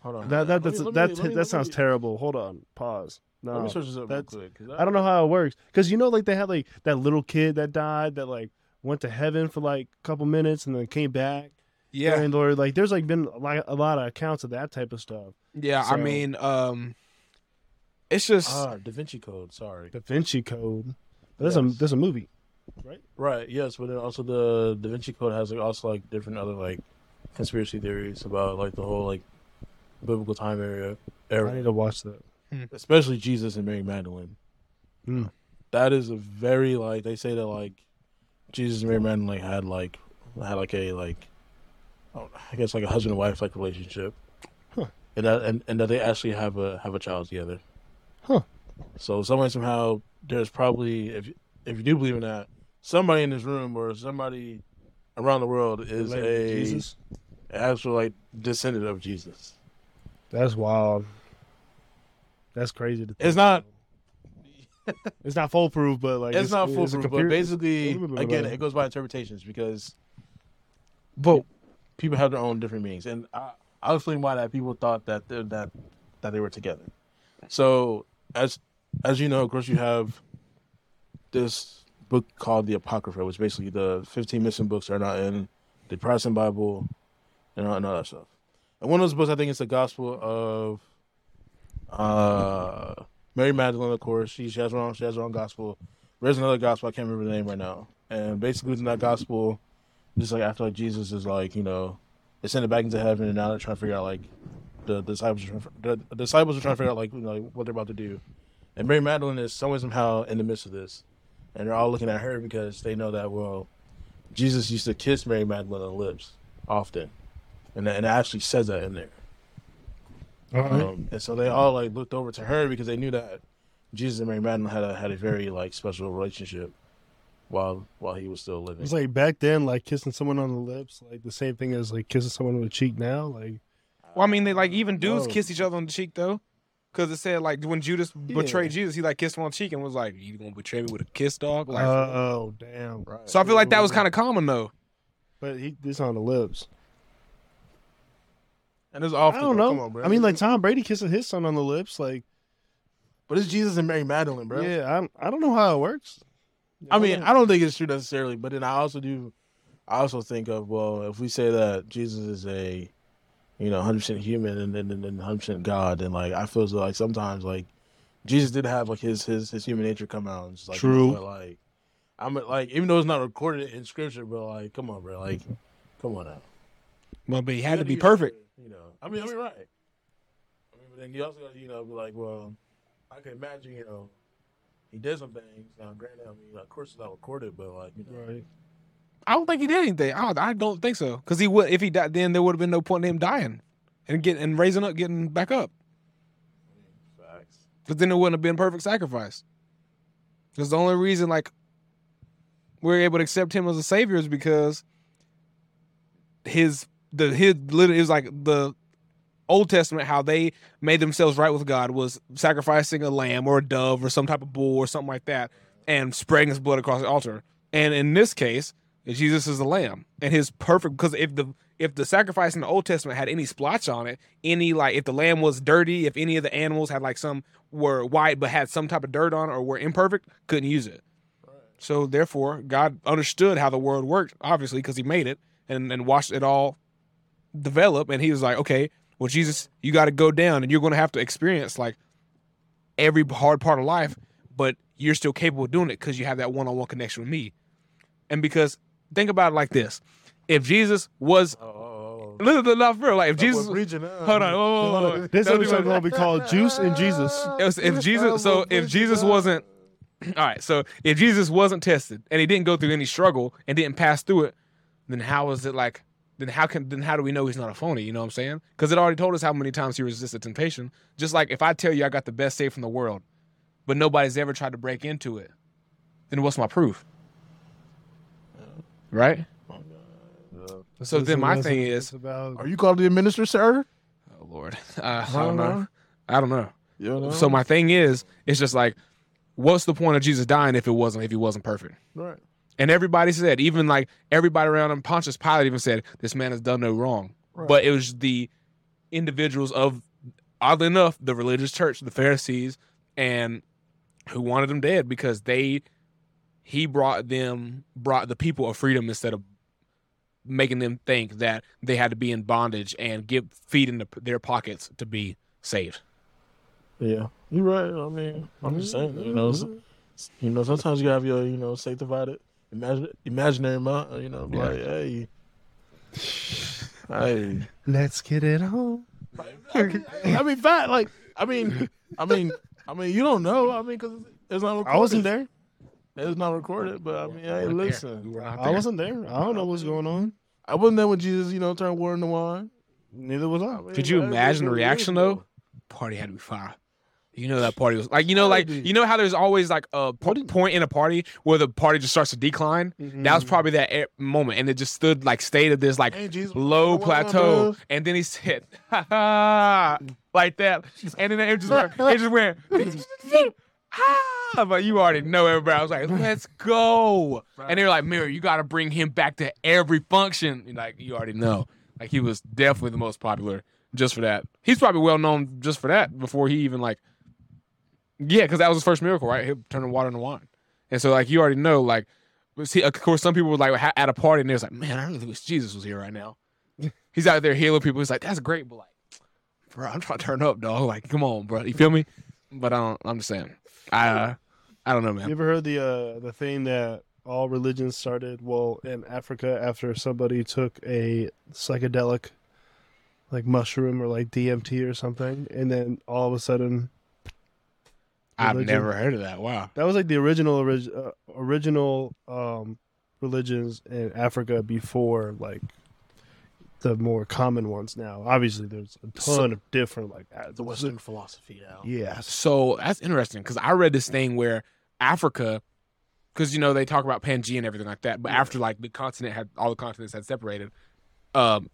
Speaker 3: Hold on.
Speaker 1: That that that's,
Speaker 3: me- let me-
Speaker 1: that
Speaker 3: me-
Speaker 1: that sounds
Speaker 3: me-
Speaker 1: terrible. Hold on, pause. No.
Speaker 3: Let me search this up real
Speaker 1: that's-
Speaker 3: quick. 'cause
Speaker 1: I don't know how it works because you know, like they had like that little kid that died that like went to heaven for like a couple minutes and then came back.
Speaker 2: yeah,
Speaker 1: and Lord, like there's like been like a lot of accounts of that type of stuff.
Speaker 2: yeah. I mean, um, it's just
Speaker 3: Ah, Da Vinci Code. Sorry.
Speaker 1: Da Vinci Code. There's a there's a movie.
Speaker 3: Right. Right. Yes, but then also the Da Vinci Code has like also like different other like conspiracy theories about like the whole like biblical time area
Speaker 1: I need to watch that.
Speaker 3: especially Jesus and Mary Magdalene.
Speaker 1: Hmm.
Speaker 3: That is a very like they say that like Jesus and Mary Magdalene like, had like had like a like oh, I guess like a husband and wife like relationship,
Speaker 1: Huh.
Speaker 3: and that and, and that they actually have a have a child together.
Speaker 1: Huh.
Speaker 3: So someway somehow there's probably if if you do believe in that somebody in this room or somebody around the world is
Speaker 1: Related to
Speaker 3: a
Speaker 1: Jesus.
Speaker 3: actual like descendant of Jesus.
Speaker 1: That's wild. That's crazy. To think
Speaker 3: It's not
Speaker 1: It's not foolproof, but like
Speaker 3: it's, not
Speaker 1: a
Speaker 3: foolproof, but
Speaker 1: compar-
Speaker 3: basically again it goes by interpretations because
Speaker 2: but
Speaker 3: people have their own different meanings, and I, I'll explain why that people thought that they- that that they were together. So as as you know, of course, you have this book called the Apocrypha, which basically the fifteen missing books are not in the Protestant Bible and all, and all that stuff. And one of those books, I think, is the Gospel of uh, Mary Magdalene. Of course, she, she has her own she has her own gospel there's another gospel I can't remember the name right now, and basically in that gospel, just like after like Jesus is like you know, it back into heaven, and now they're trying to figure out like the disciples are trying to, the disciples are trying to figure out like you know like, what they're about to do, and Mary Magdalene is somewhere somehow in the midst of this, and they're all looking at her because they know that well, Jesus used to kiss Mary Magdalene on the lips often, and and it actually says that in there. Um, and so they all like looked over to her because they knew that Jesus and Mary Magdalene had a had a very like special relationship while while he was still living.
Speaker 1: It's like back then, like kissing someone on the lips, like the same thing as like kissing someone on the cheek now. Like,
Speaker 2: Well, I mean, they like even dudes
Speaker 3: Whoa.
Speaker 2: kiss each other on the cheek though, because it said like when Judas betrayed Jesus, he like kissed him on the cheek and was like, "You gonna betray me with a kiss, dog?" Like,
Speaker 1: oh damn!
Speaker 3: right.
Speaker 2: so I feel like that was kind of common though.
Speaker 1: But he this on the lips.
Speaker 3: and it's often.
Speaker 1: I don't
Speaker 3: bro.
Speaker 1: know.
Speaker 3: Come on, bro.
Speaker 1: I mean, like Tom Brady kissing his son on the lips. Like,
Speaker 3: but it's Jesus and Mary Magdalene, bro.
Speaker 1: yeah, I I don't know how it works.
Speaker 3: I mean, I don't think it's true necessarily, but then I also do. I also think of well, if we say that Jesus is a, you know, hundred percent human and then and hundred percent God, And like I feel like sometimes like Jesus did have like his his his human nature come out and just like you know
Speaker 1: True.
Speaker 3: like I'm like even though it's not recorded in scripture, but like come on, bro, like come on now.
Speaker 2: Well, but he had to be perfect.
Speaker 3: You know, I mean, I mean, right. I mean, but then you also got to, you know, be like, well, I can imagine, you know, he did some things. Now, granted, I mean, of course, it's not recorded, but like, you know,
Speaker 1: Right.
Speaker 2: I don't think he did anything. I don't, I don't think so. Because he would, if he died, then there would have been no point in him dying and getting and raising up, getting back up.
Speaker 3: facts.
Speaker 2: Because then it wouldn't have been perfect sacrifice. Because the only reason like we're able to accept him as a savior is because his the his literally it was like the Old Testament how they made themselves right with God was sacrificing a lamb or a dove or some type of bull or something like that and spraying his blood across the altar. And in this case, Jesus is the lamb. And his perfect because if the if the sacrifice in the Old Testament had any splotch on it, any like if the lamb was dirty, if any of the animals had like some were white but had some type of dirt on it or were imperfect, couldn't use it. So therefore, God understood how the world worked, obviously, because He made it and and watched it all develop, and He was like, okay, well, Jesus, you got to go down, and you're going to have to experience like every hard part of life, but you're still capable of doing it because you have that one-on-one connection with me, and because think about it like this: if Jesus was
Speaker 3: Oh, oh, oh.
Speaker 2: look for real, like if
Speaker 3: Jesus
Speaker 2: Jesus,
Speaker 3: preaching now.
Speaker 2: hold on, whoa, whoa, whoa, whoa.
Speaker 1: This
Speaker 2: Don't do
Speaker 1: episode
Speaker 2: it.
Speaker 1: gonna be called Juice and Jesus.
Speaker 2: It was- if Jesus, so if Jesus wasn't, all right, so if Jesus wasn't tested and he didn't go through any struggle and didn't pass through it, then how is it like? Then how can then how do we know he's not a phony? You know what I'm saying? Because it already told us how many times he resisted temptation. Just like if I tell you I got the best safe in the world, but nobody's ever tried to break into it, then what's my proof? Right. So then my thing is,
Speaker 1: about
Speaker 3: Are you called to the minister, sir?
Speaker 2: oh Lord, uh, I don't know. I don't know.
Speaker 3: You know?
Speaker 2: So my thing is, it's just like, what's the point of Jesus dying if it wasn't if he wasn't perfect?
Speaker 3: right.
Speaker 2: And everybody said, even like everybody around him, Pontius Pilate even said, this man has done no wrong.
Speaker 3: Right.
Speaker 2: But it was the individuals of, oddly enough, the religious church, the Pharisees, and who wanted him dead because they, he brought them, brought the people a freedom instead of making them think that they had to be in bondage and give feed into their pockets to be saved.
Speaker 3: Yeah, you're right. I mean, I'm just saying, you know, s- you know, sometimes you have your, you know, sanctified imagine, imaginary mind, you know,
Speaker 2: Yeah.
Speaker 3: like, hey, hey.
Speaker 1: let's get it on.
Speaker 3: I mean, fact, like, I mean, I mean, I mean, you don't know. I mean, because it's not. Recorded.
Speaker 1: I wasn't there.
Speaker 3: It's not recorded, but I mean, hey, listen,
Speaker 1: I wasn't there. I don't know what's going on.
Speaker 3: I wasn't there when Jesus, you know, turned water into wine.
Speaker 1: Neither was I.
Speaker 3: Mean,
Speaker 2: Could you imagine the reaction though? Party had to be fire. You know that party was like you know like you know how there's always like a po- point in a party where the party just starts to decline. That was mm-hmm. probably that e- moment, and it just stood like stayed at this like
Speaker 3: Hey,
Speaker 2: low
Speaker 3: what you want,
Speaker 2: plateau, and then he said ha ha like that, and then it just went, it just went ah, but you already know everybody. I was like, let's go, and they were like, Mirror, you got to bring him back to every function. And, like you already know, like he was definitely the most popular just for that. He's probably well known just for that before he even like, yeah, because that was his first miracle, right? Him turning water into wine, and so like you already know, like, see, of course, some people were like at a party and they was like, man, I really wish Jesus was here right now. He's out there healing people. He's like, that's great, but like, bro, I'm trying to turn up, dog. Like, come on, bro. You feel me? But I don't, I'm just saying, I, uh, I don't know, man.
Speaker 1: You ever heard the uh, the thing that all religions started? Well, in Africa, after somebody took a psychedelic, like mushroom or like DMT or something, and then all of a sudden,
Speaker 2: I've never heard of that. Wow.
Speaker 1: that was like the original orig- uh, original um, religions in Africa before like the more common ones now. Obviously, there's a ton
Speaker 2: So-
Speaker 1: of different like uh,
Speaker 3: The Western philosophy now.
Speaker 1: Yeah,
Speaker 2: So that's interesting because I read this thing where Africa, because you know they talk about Pangea and everything like that, but
Speaker 1: Yeah.
Speaker 2: after like the continent had all the continents had separated, um,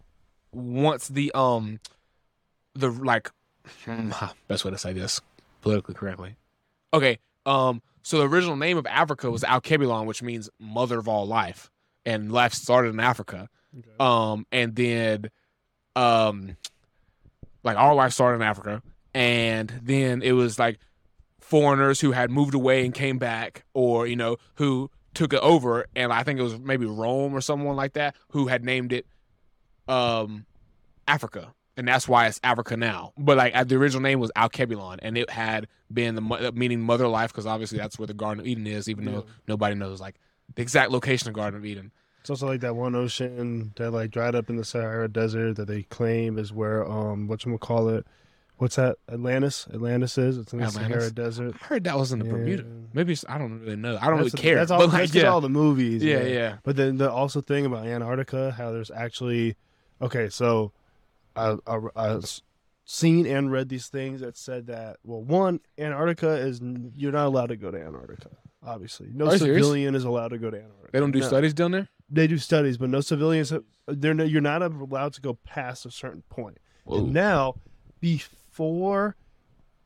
Speaker 2: once the um, the like, best way to say this politically correctly, okay, um, so the original name of Africa was Alkebulan, which means mother of all life, and life started in Africa. Um, and then, um, like our life started in Africa, and then it was like foreigners who had moved away and came back, or you know, who took it over, and I think it was maybe Rome or someone like that who had named it, um, Africa, and that's why it's Africa now. But like uh, the original name was Alkebulan, and it had been the meaning mother life because obviously that's where the Garden of Eden is, even though nobody knows like the exact location of Garden of Eden.
Speaker 1: It's also like that one ocean that like dried up in the Sahara Desert that they claim is where um what you call it, what's that Atlantis? Atlantis is it's in the
Speaker 2: Atlantis?
Speaker 1: Sahara Desert.
Speaker 2: I heard that was in the Bermuda. Maybe it's, I don't really know. I don't
Speaker 1: That's,
Speaker 2: really care.
Speaker 1: That's all.
Speaker 2: but like,
Speaker 1: that's just
Speaker 2: yeah,
Speaker 1: all the movies.
Speaker 2: yeah,
Speaker 1: man.
Speaker 2: yeah.
Speaker 1: But then the also thing about Antarctica, how there's actually, okay, so I, I, I've seen and read these things that said that well, one, Antarctica is you're not allowed to go to Antarctica. Obviously, no
Speaker 2: you serious?
Speaker 1: civilian is allowed to go to Antarctica.
Speaker 2: They don't do
Speaker 1: No.
Speaker 2: studies down there.
Speaker 1: They do studies, but no civilians. They're no, you're not allowed to go past a certain point. And now, before,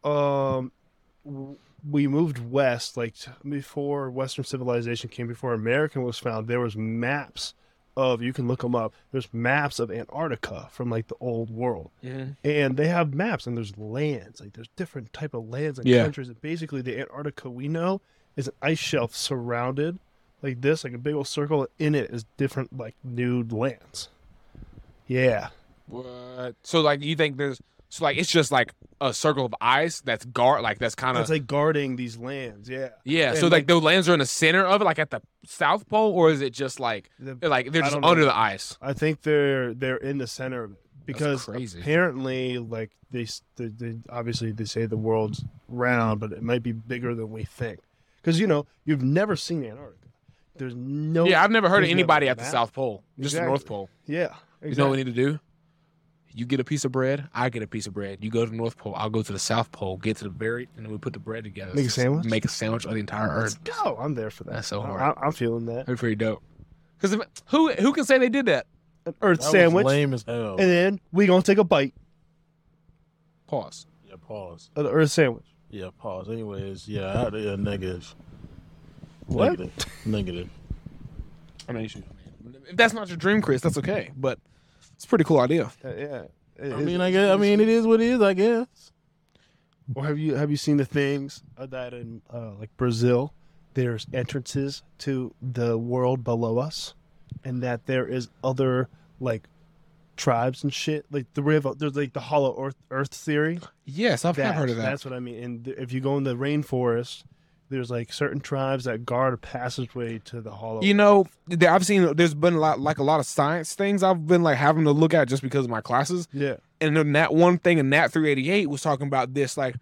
Speaker 1: um, we moved west, like before Western civilization came, before American was found, there was maps of you can look them up. There's maps of Antarctica from like the old world,
Speaker 2: Mhm.
Speaker 1: and they have maps and there's lands, like there's different type of lands and
Speaker 2: Yeah.
Speaker 1: countries. And basically, the Antarctica we know is an ice shelf surrounded like this, like a big old circle. In it is different like nude lands. Yeah.
Speaker 2: What? So like you think there's so like it's just like a circle of ice that's guard like that's kind of
Speaker 1: It's like guarding these lands. Yeah.
Speaker 2: yeah.
Speaker 1: and,
Speaker 2: So like,
Speaker 1: like-
Speaker 2: those lands are in the center of it, like at the south pole, or is it just like
Speaker 1: The-
Speaker 2: like they're just
Speaker 1: don't know.
Speaker 2: under the ice?
Speaker 1: I think they're they're in the center of it because apparently, like they, they, they obviously they say the world's round, but it might be bigger than we think. Because you know you've never seen Antarctica. There's no.
Speaker 2: Yeah, I've never heard of anybody at the south pole, just the north pole.
Speaker 1: Yeah.
Speaker 2: You know what we need to do? You get a piece of bread, I get a piece of bread. You go to the North Pole, I'll go to the South Pole, get to the very, and then we put the bread together.
Speaker 1: Make a sandwich?
Speaker 2: Make a sandwich of the entire
Speaker 1: Let's
Speaker 2: Earth.
Speaker 1: go. I'm there for that.
Speaker 2: That's so hard.
Speaker 1: I, I'm feeling that.
Speaker 2: That'd be pretty dope. Because who who can say they did that?
Speaker 1: An Earth
Speaker 3: That was
Speaker 1: sandwich,
Speaker 3: lame as hell.
Speaker 1: and then we gonna take a bite
Speaker 2: Pause.
Speaker 3: yeah, pause.
Speaker 1: of the Earth sandwich.
Speaker 3: Yeah, pause. Anyways, yeah, I, yeah negative.
Speaker 1: What?
Speaker 3: Negative. Negative.
Speaker 2: I mean, you if that's not your dream, Chris, that's okay. But it's a pretty cool idea.
Speaker 1: Uh, yeah. It-
Speaker 3: I mean, I guess. I mean, it is what it is. I guess.
Speaker 1: Or have you have you seen the things uh, that in uh, like Brazil, there's entrances to the world below us, and that there is other like tribes and shit. Like the river, there's like the hollow earth, earth theory.
Speaker 2: Yes, I've, I've
Speaker 1: That-
Speaker 2: heard of that.
Speaker 1: That's what I mean. And th- if you go in the rainforest, there's like certain tribes that guard a passageway to the hollow.
Speaker 2: You know, I've seen there's been a lot like a lot of science things I've been like having to look at just because of my classes.
Speaker 1: yeah,
Speaker 2: And then that one thing in Nat 388 was talking about this like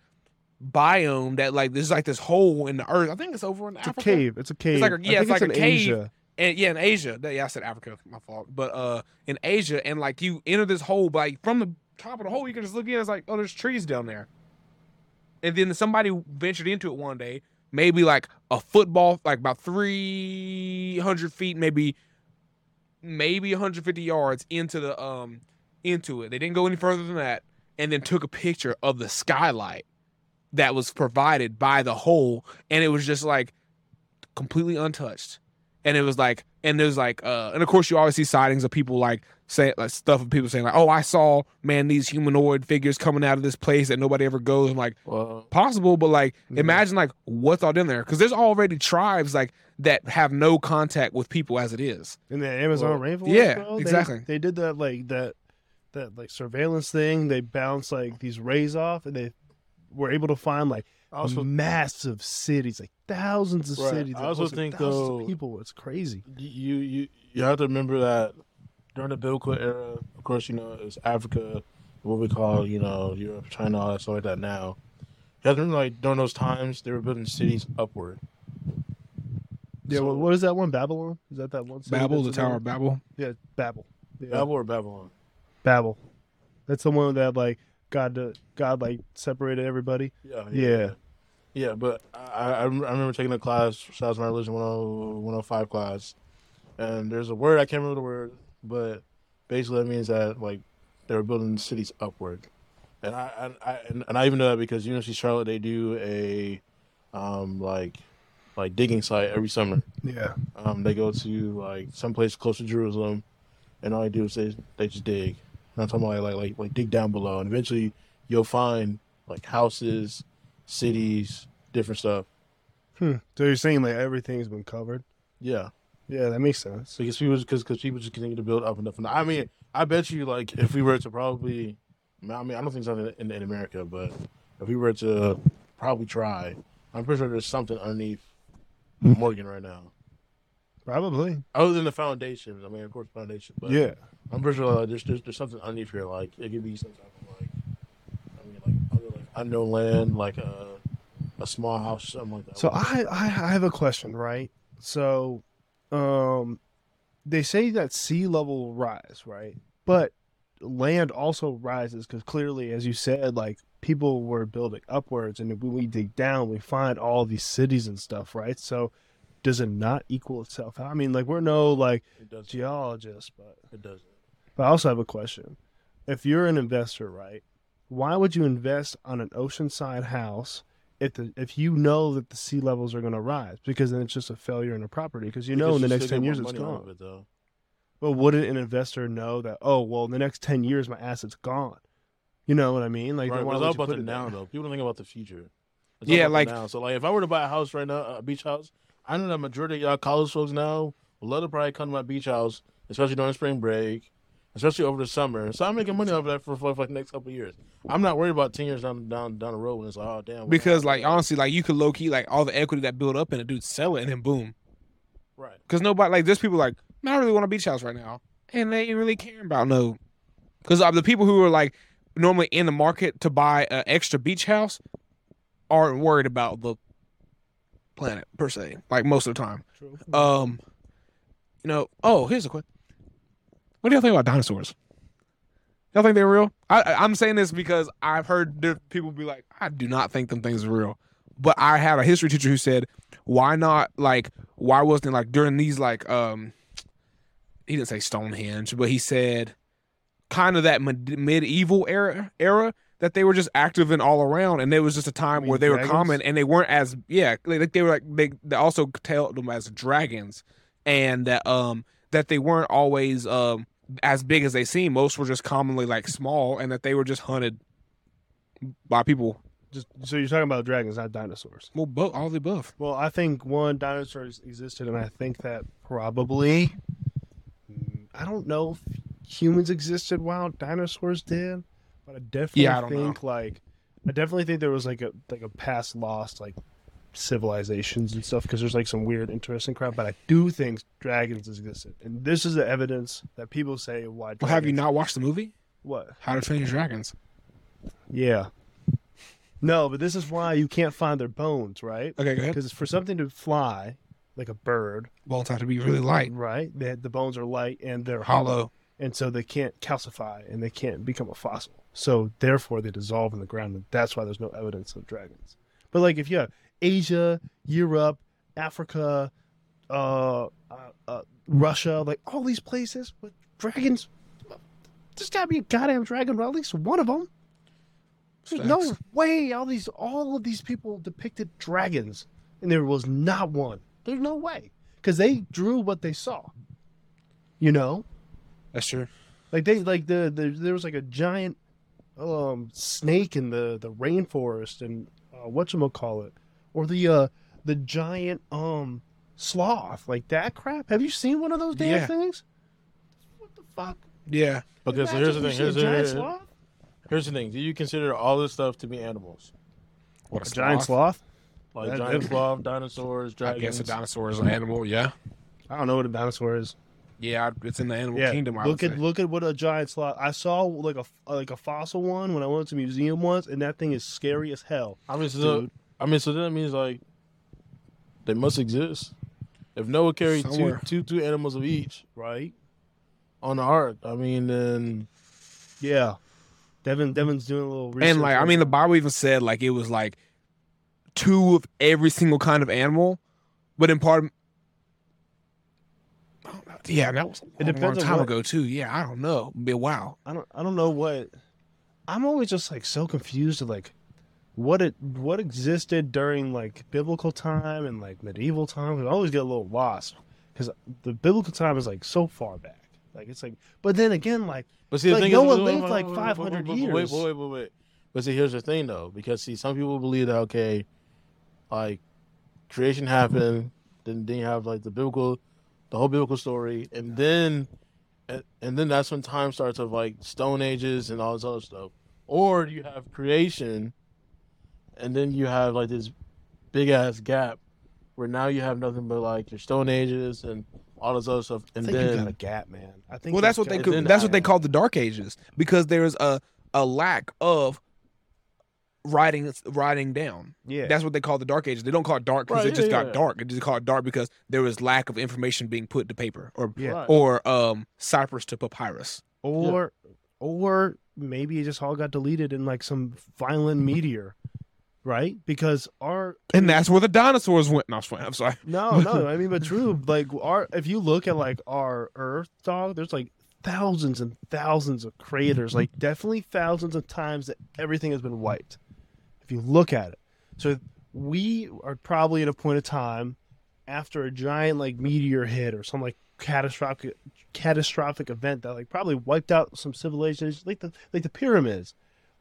Speaker 2: biome that like there's like this hole in the earth. I think it's over in
Speaker 1: it's
Speaker 2: Africa.
Speaker 1: It's a cave. It's a cave.
Speaker 2: It's like a-
Speaker 1: I
Speaker 2: yeah,
Speaker 1: think
Speaker 2: it's like
Speaker 1: in
Speaker 2: a cave.
Speaker 1: Asia.
Speaker 2: And yeah, in Asia. Yeah, I said Africa, my fault. But uh in Asia and like you enter this hole, but like from the top of the hole, you can just look in. It's like, oh, there's trees down there. And then somebody ventured into it one day, maybe like a football, like about three hundred feet, maybe maybe 150 yards into the um into it. They didn't go any further than that, and then took a picture of the skylight that was provided by the hole, and it was just like completely untouched. And it was like, and there's like, uh, and of course you always see sightings of people like say like stuff of people saying like, oh, I saw man these humanoid figures coming out of this place that nobody ever goes. I'm like,
Speaker 3: Well,
Speaker 2: possible, but like
Speaker 1: Yeah.
Speaker 2: imagine like what's all in there because there's already tribes like that have no contact with people as it is.
Speaker 1: in the Amazon
Speaker 3: Well,
Speaker 1: rainforest.
Speaker 2: yeah,
Speaker 1: bro,
Speaker 2: exactly.
Speaker 1: They, did that like that that like surveillance thing. They bounced like these rays off, and they were able to find like
Speaker 3: also
Speaker 1: massive cities, like thousands of
Speaker 3: Right.
Speaker 1: cities.
Speaker 3: I also think,
Speaker 1: thousands
Speaker 3: though-
Speaker 1: of people. It's crazy.
Speaker 3: you you you have to remember that during the biblical era, of course, you know, it's Africa, what we call, you know, Europe, China, all that stuff like that now. You have to remember, like, during those times, they were building cities upward.
Speaker 1: Yeah.
Speaker 3: So-
Speaker 1: well, what is that one? Babylon? Is that that one? city
Speaker 2: Babel, the Tower
Speaker 1: in
Speaker 2: of Babel.
Speaker 1: Yeah, Babel. Yeah.
Speaker 3: Babel or Babylon?
Speaker 1: Babel. That's the one that like God, uh, God like separated everybody.
Speaker 3: Yeah.
Speaker 1: Yeah.
Speaker 3: Yeah, but I, I, remember taking a class, shout out to my religion 10 105 class, and there's a word, I can't remember the word, but basically that means that, like, they were building cities upward. And I, and I, and, and I even know that because University of Charlotte, they do a, um, like, like digging site every summer.
Speaker 1: Yeah.
Speaker 3: Um, they go to like some place close to Jerusalem, and all they do is they, they just dig. And I'm talking about like, like like dig down below, and eventually you'll find like houses, cities, different stuff.
Speaker 1: Hmm. So you're saying like everything's been covered?
Speaker 3: Yeah,
Speaker 1: Yeah, that makes sense.
Speaker 3: because people because because people just continue to build up and up and up. I mean, I bet you like if we were to probably, I mean, I don't think in, in, in America, but if we were to probably try, I'm pretty sure there's something underneath Morgan right now.
Speaker 1: Probably.
Speaker 3: Other than the foundations, I mean, of course, foundation, but
Speaker 1: yeah.
Speaker 3: I'm pretty sure like, there's, there's there's something underneath here. Like it could be some type of like, I mean, like other like unknown land, like a a small house, something like that.
Speaker 1: So I, I I have a question, right? So, um, they say that sea level will rise, right? But land also rises because clearly, as you said, like people were building upwards, and when we dig down, we find all these cities and stuff, right? So, does it not equal itself? I mean, like we're no like geologists, but
Speaker 3: It doesn't.
Speaker 1: but I also have a question. If you're an investor, right, why would you invest on an oceanside house if the if you know that the sea levels are going to rise? Because then it's just a failure in a property. Because you know in the next ten years it's gone.
Speaker 3: of It, though.
Speaker 1: Well, wouldn't an investor know that? Oh, well, in the next ten years my asset's gone. You know what I mean? Like,
Speaker 3: right,
Speaker 1: then
Speaker 3: but
Speaker 1: why
Speaker 3: it's all about the
Speaker 1: it there?
Speaker 3: now, though. People don't think about the future. It's
Speaker 2: Yeah, like-
Speaker 3: now. So, like, if I were to buy a house right now, a beach house, I know that majority of y'all college folks now would love to probably come to my beach house, especially during spring break, especially over the summer. So I'm making money off of that for, for, for the next couple of years. I'm not worried about ten years down down down the road when it's like, oh damn.
Speaker 2: Because like honestly, like you could low key like all the equity that built up in a dude, sell it and then boom.
Speaker 3: right.
Speaker 2: Because nobody like there's people like, man, I really want a beach house right now, and they ain't really caring about no. Because the people who are like normally in the market to buy an extra beach house aren't worried about the planet per se, like most of the time.
Speaker 1: True.
Speaker 2: Um, you know. Oh, here's a question. What do y'all think about dinosaurs? Y'all think they're real? I, I- I'm saying this because I've heard people be like, I do not think them things are real. But I had a history teacher who said, why not like why wasn't it like during these like um he didn't say Stonehenge, but he said kind of that med- medieval era era that they were just active and all around, and there was just a time
Speaker 1: mean
Speaker 2: where they
Speaker 1: dragons?
Speaker 2: were common and they weren't as yeah like they were like they, they also tell them as dragons and that um that they weren't always um as big as they seem. Most were just commonly like small, and that they were just hunted by people.
Speaker 1: Just so you're talking about dragons, not dinosaurs.
Speaker 2: Well, both all the above.
Speaker 1: Well, I think one dinosaurs existed, and I think that probably mm, I don't know if humans existed while dinosaurs did, but I definitely
Speaker 2: Yeah, I
Speaker 1: think like I definitely think there was like a like a past lost like civilizations and stuff because there's like some weird interesting crap. But I do think dragons existed, and this is the evidence that people say why.
Speaker 2: Well, have you not watched the movie
Speaker 1: What?
Speaker 2: How to Train Your Dragons?
Speaker 1: Yeah. No, but this is why you can't find their bones, right?
Speaker 2: Okay, go ahead.
Speaker 1: Because for something to fly, like a bird,
Speaker 2: Bones have to be really light,
Speaker 1: right? They, the bones are light and they're
Speaker 2: hollow.
Speaker 1: and so they can't calcify and they can't become a fossil. So therefore, they dissolve in the ground, and that's why there's no evidence of dragons. But like if you have Asia, Europe, Africa, uh, uh, uh, Russia, like all these places with dragons, there's got to be a goddamn dragon, or at least one of them. There's no way all these all of these people depicted dragons, and there was not one. There's no way because they drew what they saw. You know,
Speaker 2: That's true.
Speaker 1: like they like the, the there was like a giant um snake in the the rainforest and uh, what call it or the uh the giant um sloth like that crap have you seen one of those damn
Speaker 2: Yeah.
Speaker 1: things what the fuck
Speaker 2: Yeah.
Speaker 3: Okay, so here's the thing.
Speaker 1: you
Speaker 3: Here's
Speaker 1: see a giant
Speaker 3: the,
Speaker 1: sloth?
Speaker 3: here's the thing. Do you consider all this stuff to be animals?
Speaker 2: What a,
Speaker 1: A giant
Speaker 2: sloth?
Speaker 1: sloth?
Speaker 3: Like
Speaker 1: That-
Speaker 3: giant sloth, dinosaurs,
Speaker 2: I
Speaker 3: dragons.
Speaker 2: guess a dinosaur is an animal. Yeah,
Speaker 1: I don't know what a dinosaur is.
Speaker 2: yeah, it's in the animal
Speaker 1: Yeah,
Speaker 2: kingdom. I
Speaker 1: look
Speaker 2: would
Speaker 1: at
Speaker 2: say.
Speaker 1: look at what a giant sloth. I saw like a like a fossil one when I went to the museum once, and that thing is scary as hell.
Speaker 3: I mean, so
Speaker 1: Dude.
Speaker 3: I mean, so that means like they must exist. If Noah carried two,
Speaker 2: Somewhere.
Speaker 3: two, two animals of each
Speaker 1: Right?
Speaker 3: on the ark, I mean, then
Speaker 1: Yeah. Devin Devin's doing a little research.
Speaker 2: and like I mean, the. Bible even said like it was like two of every single kind of animal, but in part. Yeah, that was a
Speaker 1: It
Speaker 2: long,
Speaker 1: depends
Speaker 2: long
Speaker 1: on
Speaker 2: time
Speaker 1: what-
Speaker 2: ago too. Yeah, I don't know. Be a while.
Speaker 1: I don't I don't know what I'm always just like so confused of like what it what existed during like biblical time and like medieval time. I always get a little lost because the biblical time is like so far back. Like it's like, but then again, like
Speaker 3: But see, the
Speaker 1: Like,
Speaker 3: thing
Speaker 1: Noah
Speaker 3: is, wait,
Speaker 1: lived, like, 500
Speaker 3: wait, wait,
Speaker 1: years.
Speaker 3: Wait, wait, wait, wait, wait. But see, here's the thing, though, because see, some people believe that okay, like creation happened, then then you have like the biblical, the whole biblical story, and then, and, and then that's when time starts of like Stone Ages and all this other stuff, or you have creation, and then you have like this big ass gap, where now you have nothing but like your Stone Ages and all this other stuff,
Speaker 1: I
Speaker 3: and
Speaker 1: think you got a gap, man. I think
Speaker 2: Well, that's what they could,
Speaker 3: then
Speaker 2: that's what they call the Dark Ages because there's a a lack of writing writing down.
Speaker 1: Yeah,
Speaker 2: That's what they call the Dark Ages. They don't call it dark because
Speaker 3: Right,
Speaker 2: it just
Speaker 3: yeah,
Speaker 2: got
Speaker 3: yeah.
Speaker 2: dark. It just call it dark because there was lack of information being put to paper or
Speaker 1: yeah.
Speaker 3: Right.
Speaker 2: or um cypress to papyrus.
Speaker 1: or or maybe it just all got deleted in like some violent meteor, right? Because our
Speaker 2: And that's where the dinosaurs went. No, I'm sorry.
Speaker 1: No, no, I mean, but true. Like our, if you look at like our Earth, dog, there's like thousands and thousands of craters. Mm-hmm. Like definitely thousands of times that everything has been wiped. If you look at it, so we are probably at a point of time after a giant like meteor hit or some like catastrophic catastrophic event that like probably wiped out some civilizations, like the like the pyramids.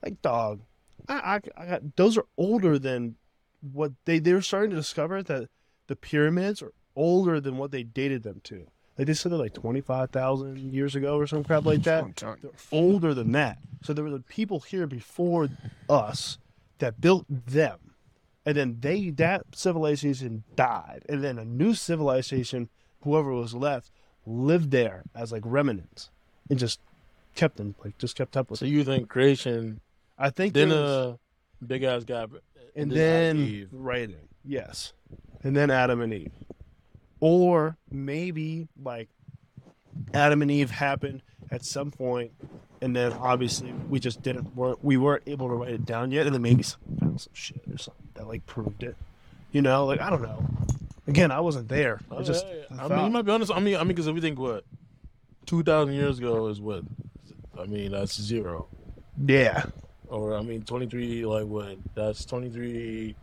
Speaker 1: Like dog, I I, I got those are older than what they they were starting to discover that the pyramids are older than what they dated them to. Like they said they're like twenty five thousand years ago or some crap like that. They're older than that. So there were the people here before us that built them, and then they that civilization died, and then a new civilization, whoever was left, lived there as like remnants, and just kept them like just kept up with.
Speaker 3: so
Speaker 1: it.
Speaker 3: you think creation,
Speaker 1: I think
Speaker 3: then
Speaker 1: was-
Speaker 3: a uh, big ass gap, uh,
Speaker 1: and
Speaker 3: then
Speaker 1: right yes and then adam and eve or maybe like adam and eve happened at some point and then obviously we just didn't weren't, we weren't able to write it down yet and then maybe some, found some shit or something that like proved it you know like i don't know again i wasn't there i
Speaker 3: Oh,
Speaker 1: just
Speaker 3: yeah, yeah.
Speaker 1: I
Speaker 3: I, mean, you might be honest. I mean, I mean, because if we think what two thousand years ago is what, I mean, that's zero.
Speaker 1: yeah
Speaker 3: Or I mean, twenty three. Like what? That's twenty three.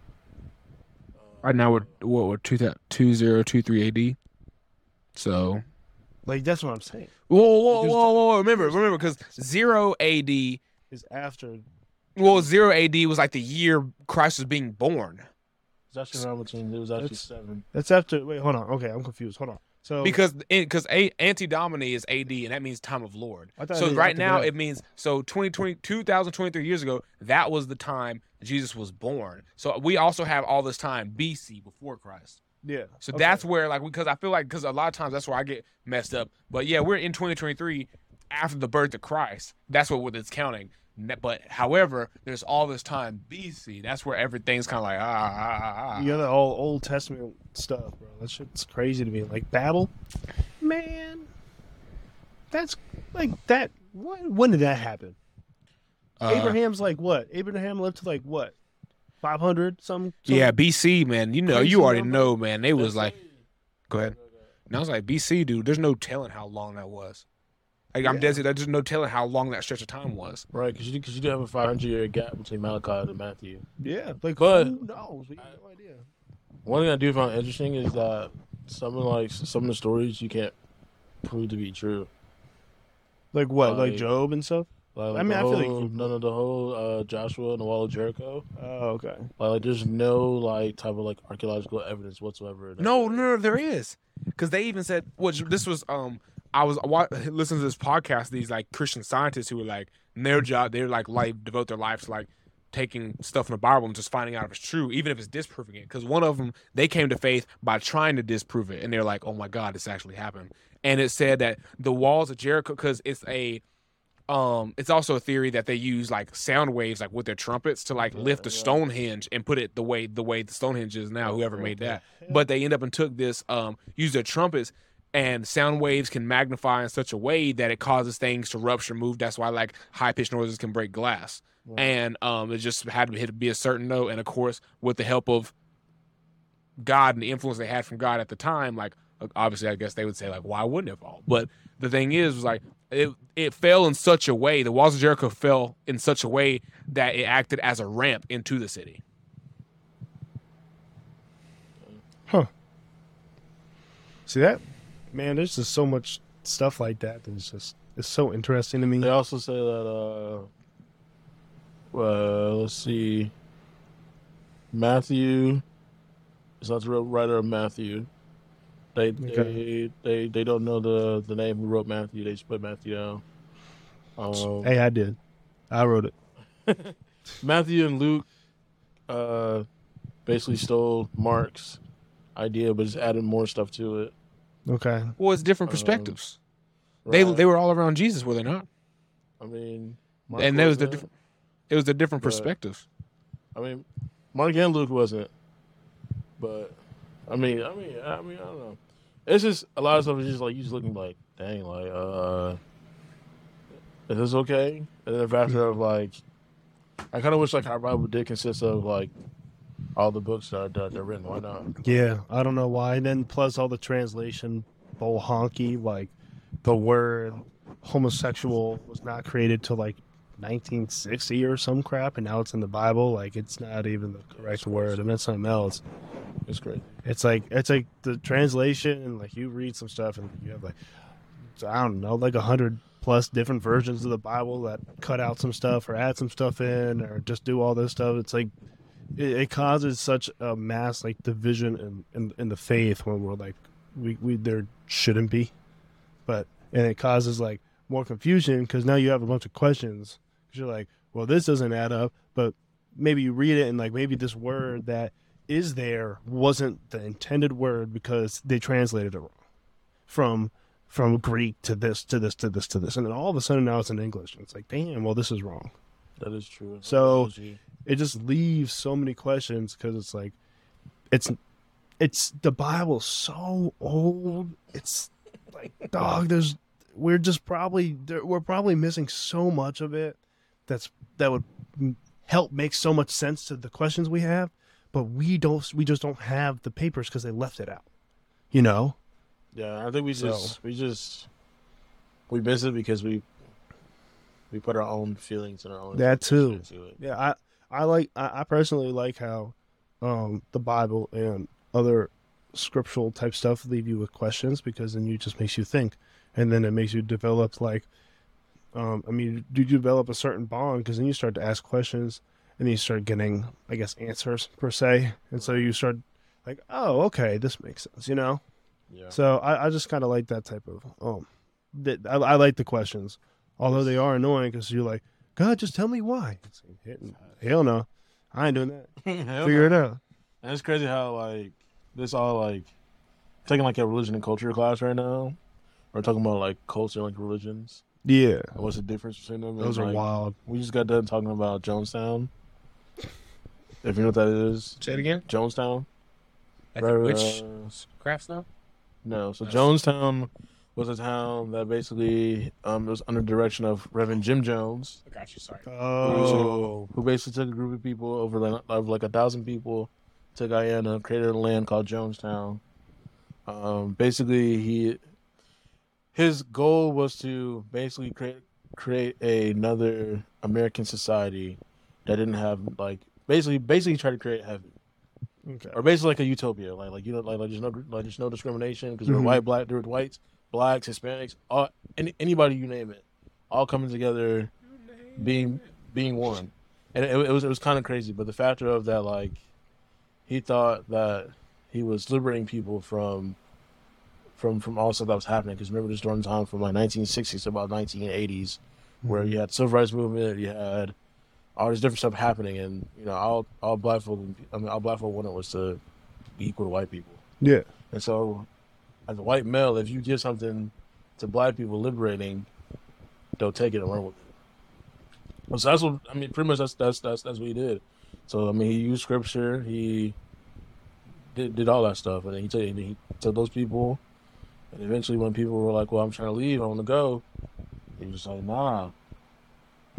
Speaker 2: Uh, right now we're what we're two two zero two three AD. So
Speaker 1: like that's what i'm saying
Speaker 2: whoa whoa
Speaker 1: Because-
Speaker 2: whoa whoa! Remember remember because zero AD.
Speaker 1: is after
Speaker 2: Well, zero AD was like the year Christ was being born.
Speaker 3: It's actually around between. It was actually
Speaker 1: That's-
Speaker 3: seven.
Speaker 1: that's after wait hold on okay i'm confused hold on so
Speaker 2: because because a anti domini is AD and that means time of Lord. So right now it means so 2020 2023 years ago that was the time Jesus was born. So we also have all this time BC before Christ.
Speaker 1: yeah
Speaker 2: So
Speaker 1: okay.
Speaker 2: that's where like because I feel like because a lot of times that's where I get messed up. But yeah, we're in 2023 after the birth of Christ. That's what it's counting. Ne- But however, there's all this time BC. That's where everything's kind of like ah ah ah. ah.
Speaker 1: You know that all Old Testament stuff, bro. That shit's crazy to me. Like Babel, man. That's like that. When, when did that happen?
Speaker 2: Uh,
Speaker 1: Abraham's like what? Abraham lived to like what? Five hundred some. some-
Speaker 2: Yeah, BC man. You know,
Speaker 1: Crazy
Speaker 2: you already
Speaker 1: number.
Speaker 2: know, man. They was like, go ahead. And I was like, BC, dude. There's no telling how long that was. Like, I'm
Speaker 1: Yeah.
Speaker 2: dead. There's no telling how long that stretch of time was.
Speaker 3: Right, because you because you do have a five hundred year gap between Malachi and Matthew.
Speaker 1: yeah. Like,
Speaker 3: But-
Speaker 1: who knows? We have no idea.
Speaker 3: One thing I do find interesting is that some of like some of the stories you can't prove to be true.
Speaker 1: Like what? Like
Speaker 3: Like-
Speaker 1: Job and stuff.
Speaker 3: Like,
Speaker 1: I mean,
Speaker 3: the
Speaker 1: I feel like
Speaker 3: whole-
Speaker 1: you-
Speaker 3: none of the whole uh, Joshua and the Wall of Jericho.
Speaker 1: Oh, okay.
Speaker 3: Like, like, there's no like type of like archaeological evidence whatsoever.
Speaker 2: No, no, no, there is. Because they even said, which this was, um, I was wa- listening to this podcast. These like Christian scientists who were like, their job, they're like life devote their lives to like taking stuff in the Bible and just finding out if it's true, even if it's disproving it. Because one of them, they came to faith by trying to disprove it, and they're like, "Oh my God, this actually happened." And it said that the walls of Jericho, because it's a, um, it's also a theory that they use like sound waves, like with their trumpets, to like lift the. Stonehenge and put it the way the way the Stonehenge is now. Whoever made that, but they end up and took this, um, used their trumpets and sound waves can magnify in such a way that it causes things to rupture move. That's why like high pitched noises can break glass. And um it just had to hit be a certain note. And of course with the help of god and the influence they had from god at the time like obviously i guess they would say like why wouldn't it fall but the thing is was like it it fell in such a way the walls of jericho fell in such a way that it acted as a ramp into the city. Huh.
Speaker 1: See that? Man, there's just so much stuff like that that's just it's so interesting to me.
Speaker 3: They also say that uh well, let's see. Matthew is not the real writer of Matthew. They
Speaker 1: Okay.
Speaker 3: they, they they don't know the the name who wrote Matthew. They just put Matthew down. Um,
Speaker 1: Hey, I did. I wrote it.
Speaker 3: Matthew and Luke uh basically stole Mark's idea, but just added more stuff to it.
Speaker 1: Okay.
Speaker 2: well it's different
Speaker 3: Um,
Speaker 2: perspectives they
Speaker 3: Right.
Speaker 2: they were all around jesus were they not
Speaker 3: I mean, Mark
Speaker 2: and there was the different it was the different
Speaker 3: But-
Speaker 2: perspectives
Speaker 3: I mean, Mark and Luke wasn't, but I mean, I mean, I mean, I don't know. It's just a lot of stuff is just like you just looking like, dang, like, uh, is this okay? And then the factor of like, I kind of wish like our Bible did consist of like all the books that are, that are written. Why not?
Speaker 1: Yeah, I don't know why. And then plus all the translation bull honky, like the word homosexual was not created till like 1960 or some crap, and now it's in the Bible. Like it's not even the correct word. I meant something else.
Speaker 3: It's great.
Speaker 1: It's like it's like the translation, and like you read some stuff, and you have like I don't know, like a hundred plus different versions of the Bible that cut out some stuff or add some stuff in or just do all this stuff. It's like it, it causes such a mass like division in, in in the faith when we're like we, we there shouldn't be, but and it causes like more confusion because now you have a bunch of questions. 'Cause you're like, well, this doesn't add up, but maybe you read it and like maybe this word that is there wasn't the intended word because they translated it wrong from from Greek to this to this to this to this, and then all of a sudden now it's in English. And it's like, damn, well, this is wrong.
Speaker 3: That is true.
Speaker 1: So- It just leaves so many questions because it's like, it's it's the Bible's so old. It's like, dog, there's we're just probably we're probably missing so much of it that's that would help make so much sense to the questions we have, but we don't we just don't have the papers because they left it out. You know.
Speaker 3: yeah, I think we
Speaker 1: So-
Speaker 3: just we just we miss it because we we put our own feelings and our own
Speaker 1: That too. Yeah, I I like I, I personally like how um the Bible and other scriptural type stuff leave you with questions because then it just makes you think, and then it makes you develop like, um I mean, do you develop a certain bond because then you start to ask questions and then you start getting I guess answers per se, and so you start like, oh okay, this makes sense, you know.
Speaker 3: Yeah.
Speaker 1: So I, I just kind of like that type of um, that I, I like the questions, although they are annoying because you're like, God, just tell me why. It's like, Hell no, I ain't doing that.
Speaker 3: Hell
Speaker 1: Figure
Speaker 3: no.
Speaker 1: it out.
Speaker 3: And it's crazy how like this all like taking like a religion and culture class right now. We're talking about like culture like religions.
Speaker 1: Yeah,
Speaker 3: And what's the difference between them?
Speaker 1: those
Speaker 3: And,
Speaker 1: are
Speaker 3: like,
Speaker 1: wild.
Speaker 3: We just got done talking about Jonestown. If you know what that is,
Speaker 2: say it again
Speaker 3: Jonestown. Right,
Speaker 2: which
Speaker 3: uh,
Speaker 2: crafts now
Speaker 3: no, so
Speaker 2: Yes.
Speaker 3: Jonestown was a town that basically um, was under direction of Reverend Jim Jones,
Speaker 2: i got you sorry
Speaker 1: Oh,
Speaker 3: who basically took a group of people over like, of like a thousand people to Guyana, created a land called Jonestown. Um, basically, he his goal was to basically create create another American society that didn't have like basically basically try to create heaven
Speaker 1: okay.
Speaker 3: or basically like a utopia, like like you know like, like there's no like there's no discrimination because there
Speaker 1: Mhm.
Speaker 3: were white black there were whites, blacks, Hispanics, all any, anybody you name it, all coming together, being being one, and it, it was it was kind of crazy. But the factor of that like he thought that he was liberating people from from from all stuff that was happening because remember this during time from like 1960s to about 1980s where you had civil rights movement, you had all this different stuff happening, and you know, all all black folk, I mean, all black folk wanted was to be equal to white people,
Speaker 1: Yeah.
Speaker 3: and so as a white male, if you give something to black people liberating, they'll take it and run with it. So that's what I mean. Pretty much that's that's that's that's what he did. So I mean, he used scripture. He did did all that stuff, and then he told he told those people. And eventually, when people were like, "Well, I'm trying to leave. I want to go," he was like, "Nah, I'm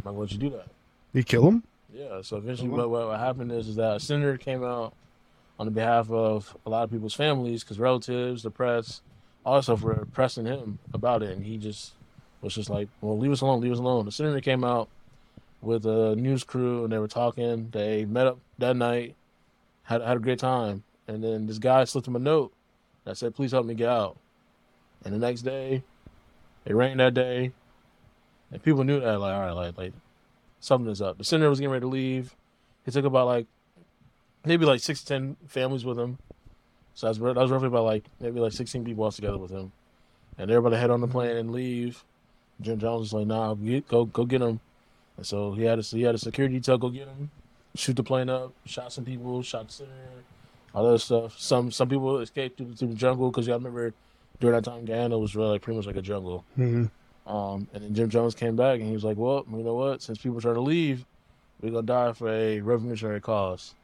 Speaker 3: not going to let you do that."
Speaker 1: You kill him?
Speaker 3: Yeah. So eventually,
Speaker 1: Oh,
Speaker 3: what, what what happened is is that a senator came out on behalf of a lot of people's families, because relatives, the press, stuff were pressing him about it, and he just was just like, "Well, leave us alone, leave us alone." The senator came out with a news crew, and they were talking. They met up that night, had had a great time, and then this guy slipped him a note that said, "Please help me get out." And the next day, it rained that day, and people knew that like, all right, like like something is up. The senator was getting ready to leave. He took about like maybe like six to ten families with him. So that's that was roughly about like maybe like sixteen people all together with him, and everybody head on the plane and leave. Jim Jones was like, "Nah, get, go go get him." And so he had a he had a security detail go get him, shoot the plane up, shot some people, shot the senator, all that stuff. Some some people escaped through, through the jungle because y'all remember during that time Guyana was really like pretty much like a jungle.
Speaker 1: Mm-hmm.
Speaker 3: Um, and then Jim Jones came back and he was like, "Well, you know what? Since people try to leave, we're gonna die for a revolutionary cause."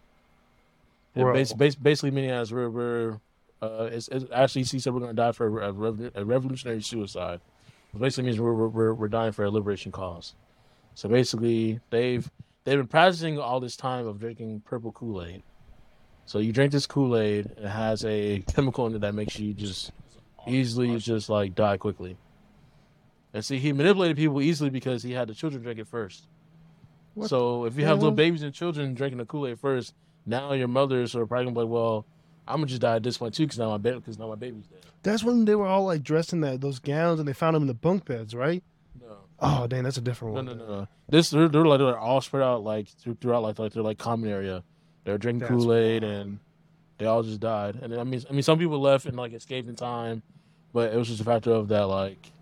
Speaker 1: Bro.
Speaker 3: bas- bas- basically meaning as we're, we're uh, it's, it's actually he said we're gonna die for a, rev- a revolutionary suicide. It basically means we're, we're- we're dying for a liberation cause. So basically, they've they've been practicing all this time of drinking purple Kool Aid. So you drink this Kool Aid, it has a chemical in it that makes you just easily just like die quickly. And see, he manipulated people easily because he had the children drink it first.
Speaker 1: What
Speaker 3: so if you have little babies and children drinking the Kool Aid first, now your mothers are probably gonna be like, "Well, I'm gonna just die at this point too, because now my baby, because now my baby's dead."
Speaker 1: That's when they were all like dressed in that those gowns and they found them in the bunk beds, right?
Speaker 3: No,
Speaker 1: Oh, dang, that's a different
Speaker 3: no,
Speaker 1: one.
Speaker 3: no, no. no. This they're, they're like they're all spread out like through, throughout like like their like common area. They're drinking Kool Aid and they all just died. And I mean, I mean, some people left and like escaped in time, but it was just a factor of that like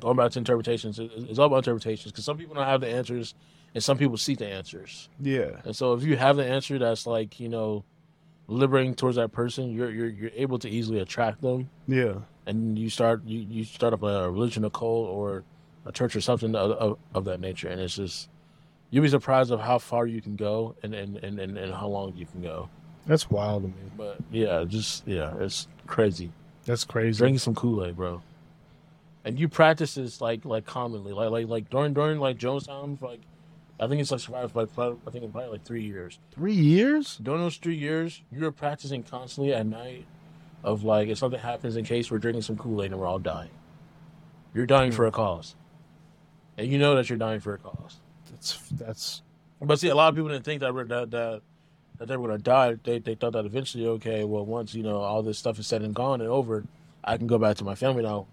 Speaker 3: going back to interpretations. it- It's all about interpretations because some people don't have the answers and some people seek the answers.
Speaker 1: Yeah.
Speaker 3: And so if you have the answer that's like you know liberating towards that person, you're you're you're able to easily attract them,
Speaker 1: Yeah.
Speaker 3: and you start you, you start up a religion, a cult, or a church or something of, of, of that nature, and it's just you'll be surprised of how far you can go and and, and, and, and how long you can go.
Speaker 1: That's wild to me.
Speaker 3: But yeah, just yeah, it's crazy.
Speaker 1: That's crazy.
Speaker 3: Drinking some Kool Aid, bro. And you practice this like like commonly, like like like during during like Jonestown, like I think it's like survived for like I think probably like three years.
Speaker 1: Three years?
Speaker 3: during those three years, you're practicing constantly at night of like if something happens in case we're drinking some Kool Aid and we're all dying. You're dying hmm. for a cause. And you know that you're dying for a cause.
Speaker 1: That's that's
Speaker 3: But see, a lot of people didn't think that we're, that that that they were gonna die. They they thought that eventually, okay, well, once you know all this stuff is said and gone and over, I can go back to my family now,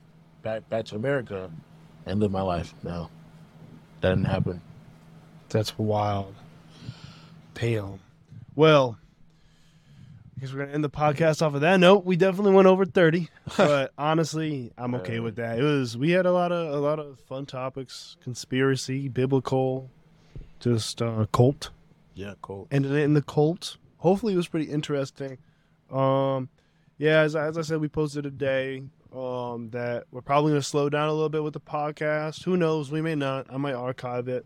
Speaker 3: back back to America, and live my life. now. that didn't happen.
Speaker 1: That's wild. Pale. Well, because we're gonna end the podcast off of that note. We definitely went over thirty, but honestly, I'm okay with that. It was we had a lot of a lot of fun topics: conspiracy, biblical, just uh, cult.
Speaker 3: Yeah, cult.
Speaker 1: ended it in the cult. Hopefully, it was pretty interesting. Um, yeah, as, as I said, we posted a day um, that we're probably going to slow down a little bit with the podcast. Who knows? We may not. I might archive it.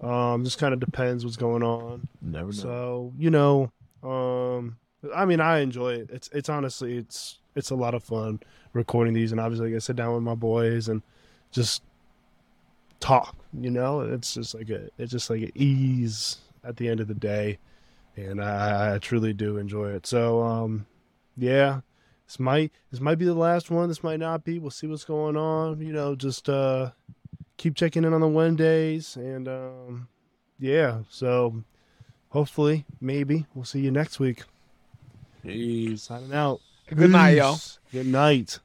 Speaker 1: Um, just kind of depends what's going on.
Speaker 3: Never know.
Speaker 1: So you know, um, I mean, I enjoy it. It's it's honestly it's it's a lot of fun recording these, and obviously, I sit down with my boys and just talk. You know, it's just like a it's just like an ease at the end of the day, and I, I truly do enjoy it. So, um, yeah, this might this might be the last one. This might not be. We'll see what's going on. You know, just uh, keep checking in on the Wednesdays, and um, yeah. So, hopefully, maybe we'll see you next week.
Speaker 3: Peace.
Speaker 1: Signing out.
Speaker 2: Good night, y'all.
Speaker 1: Good night.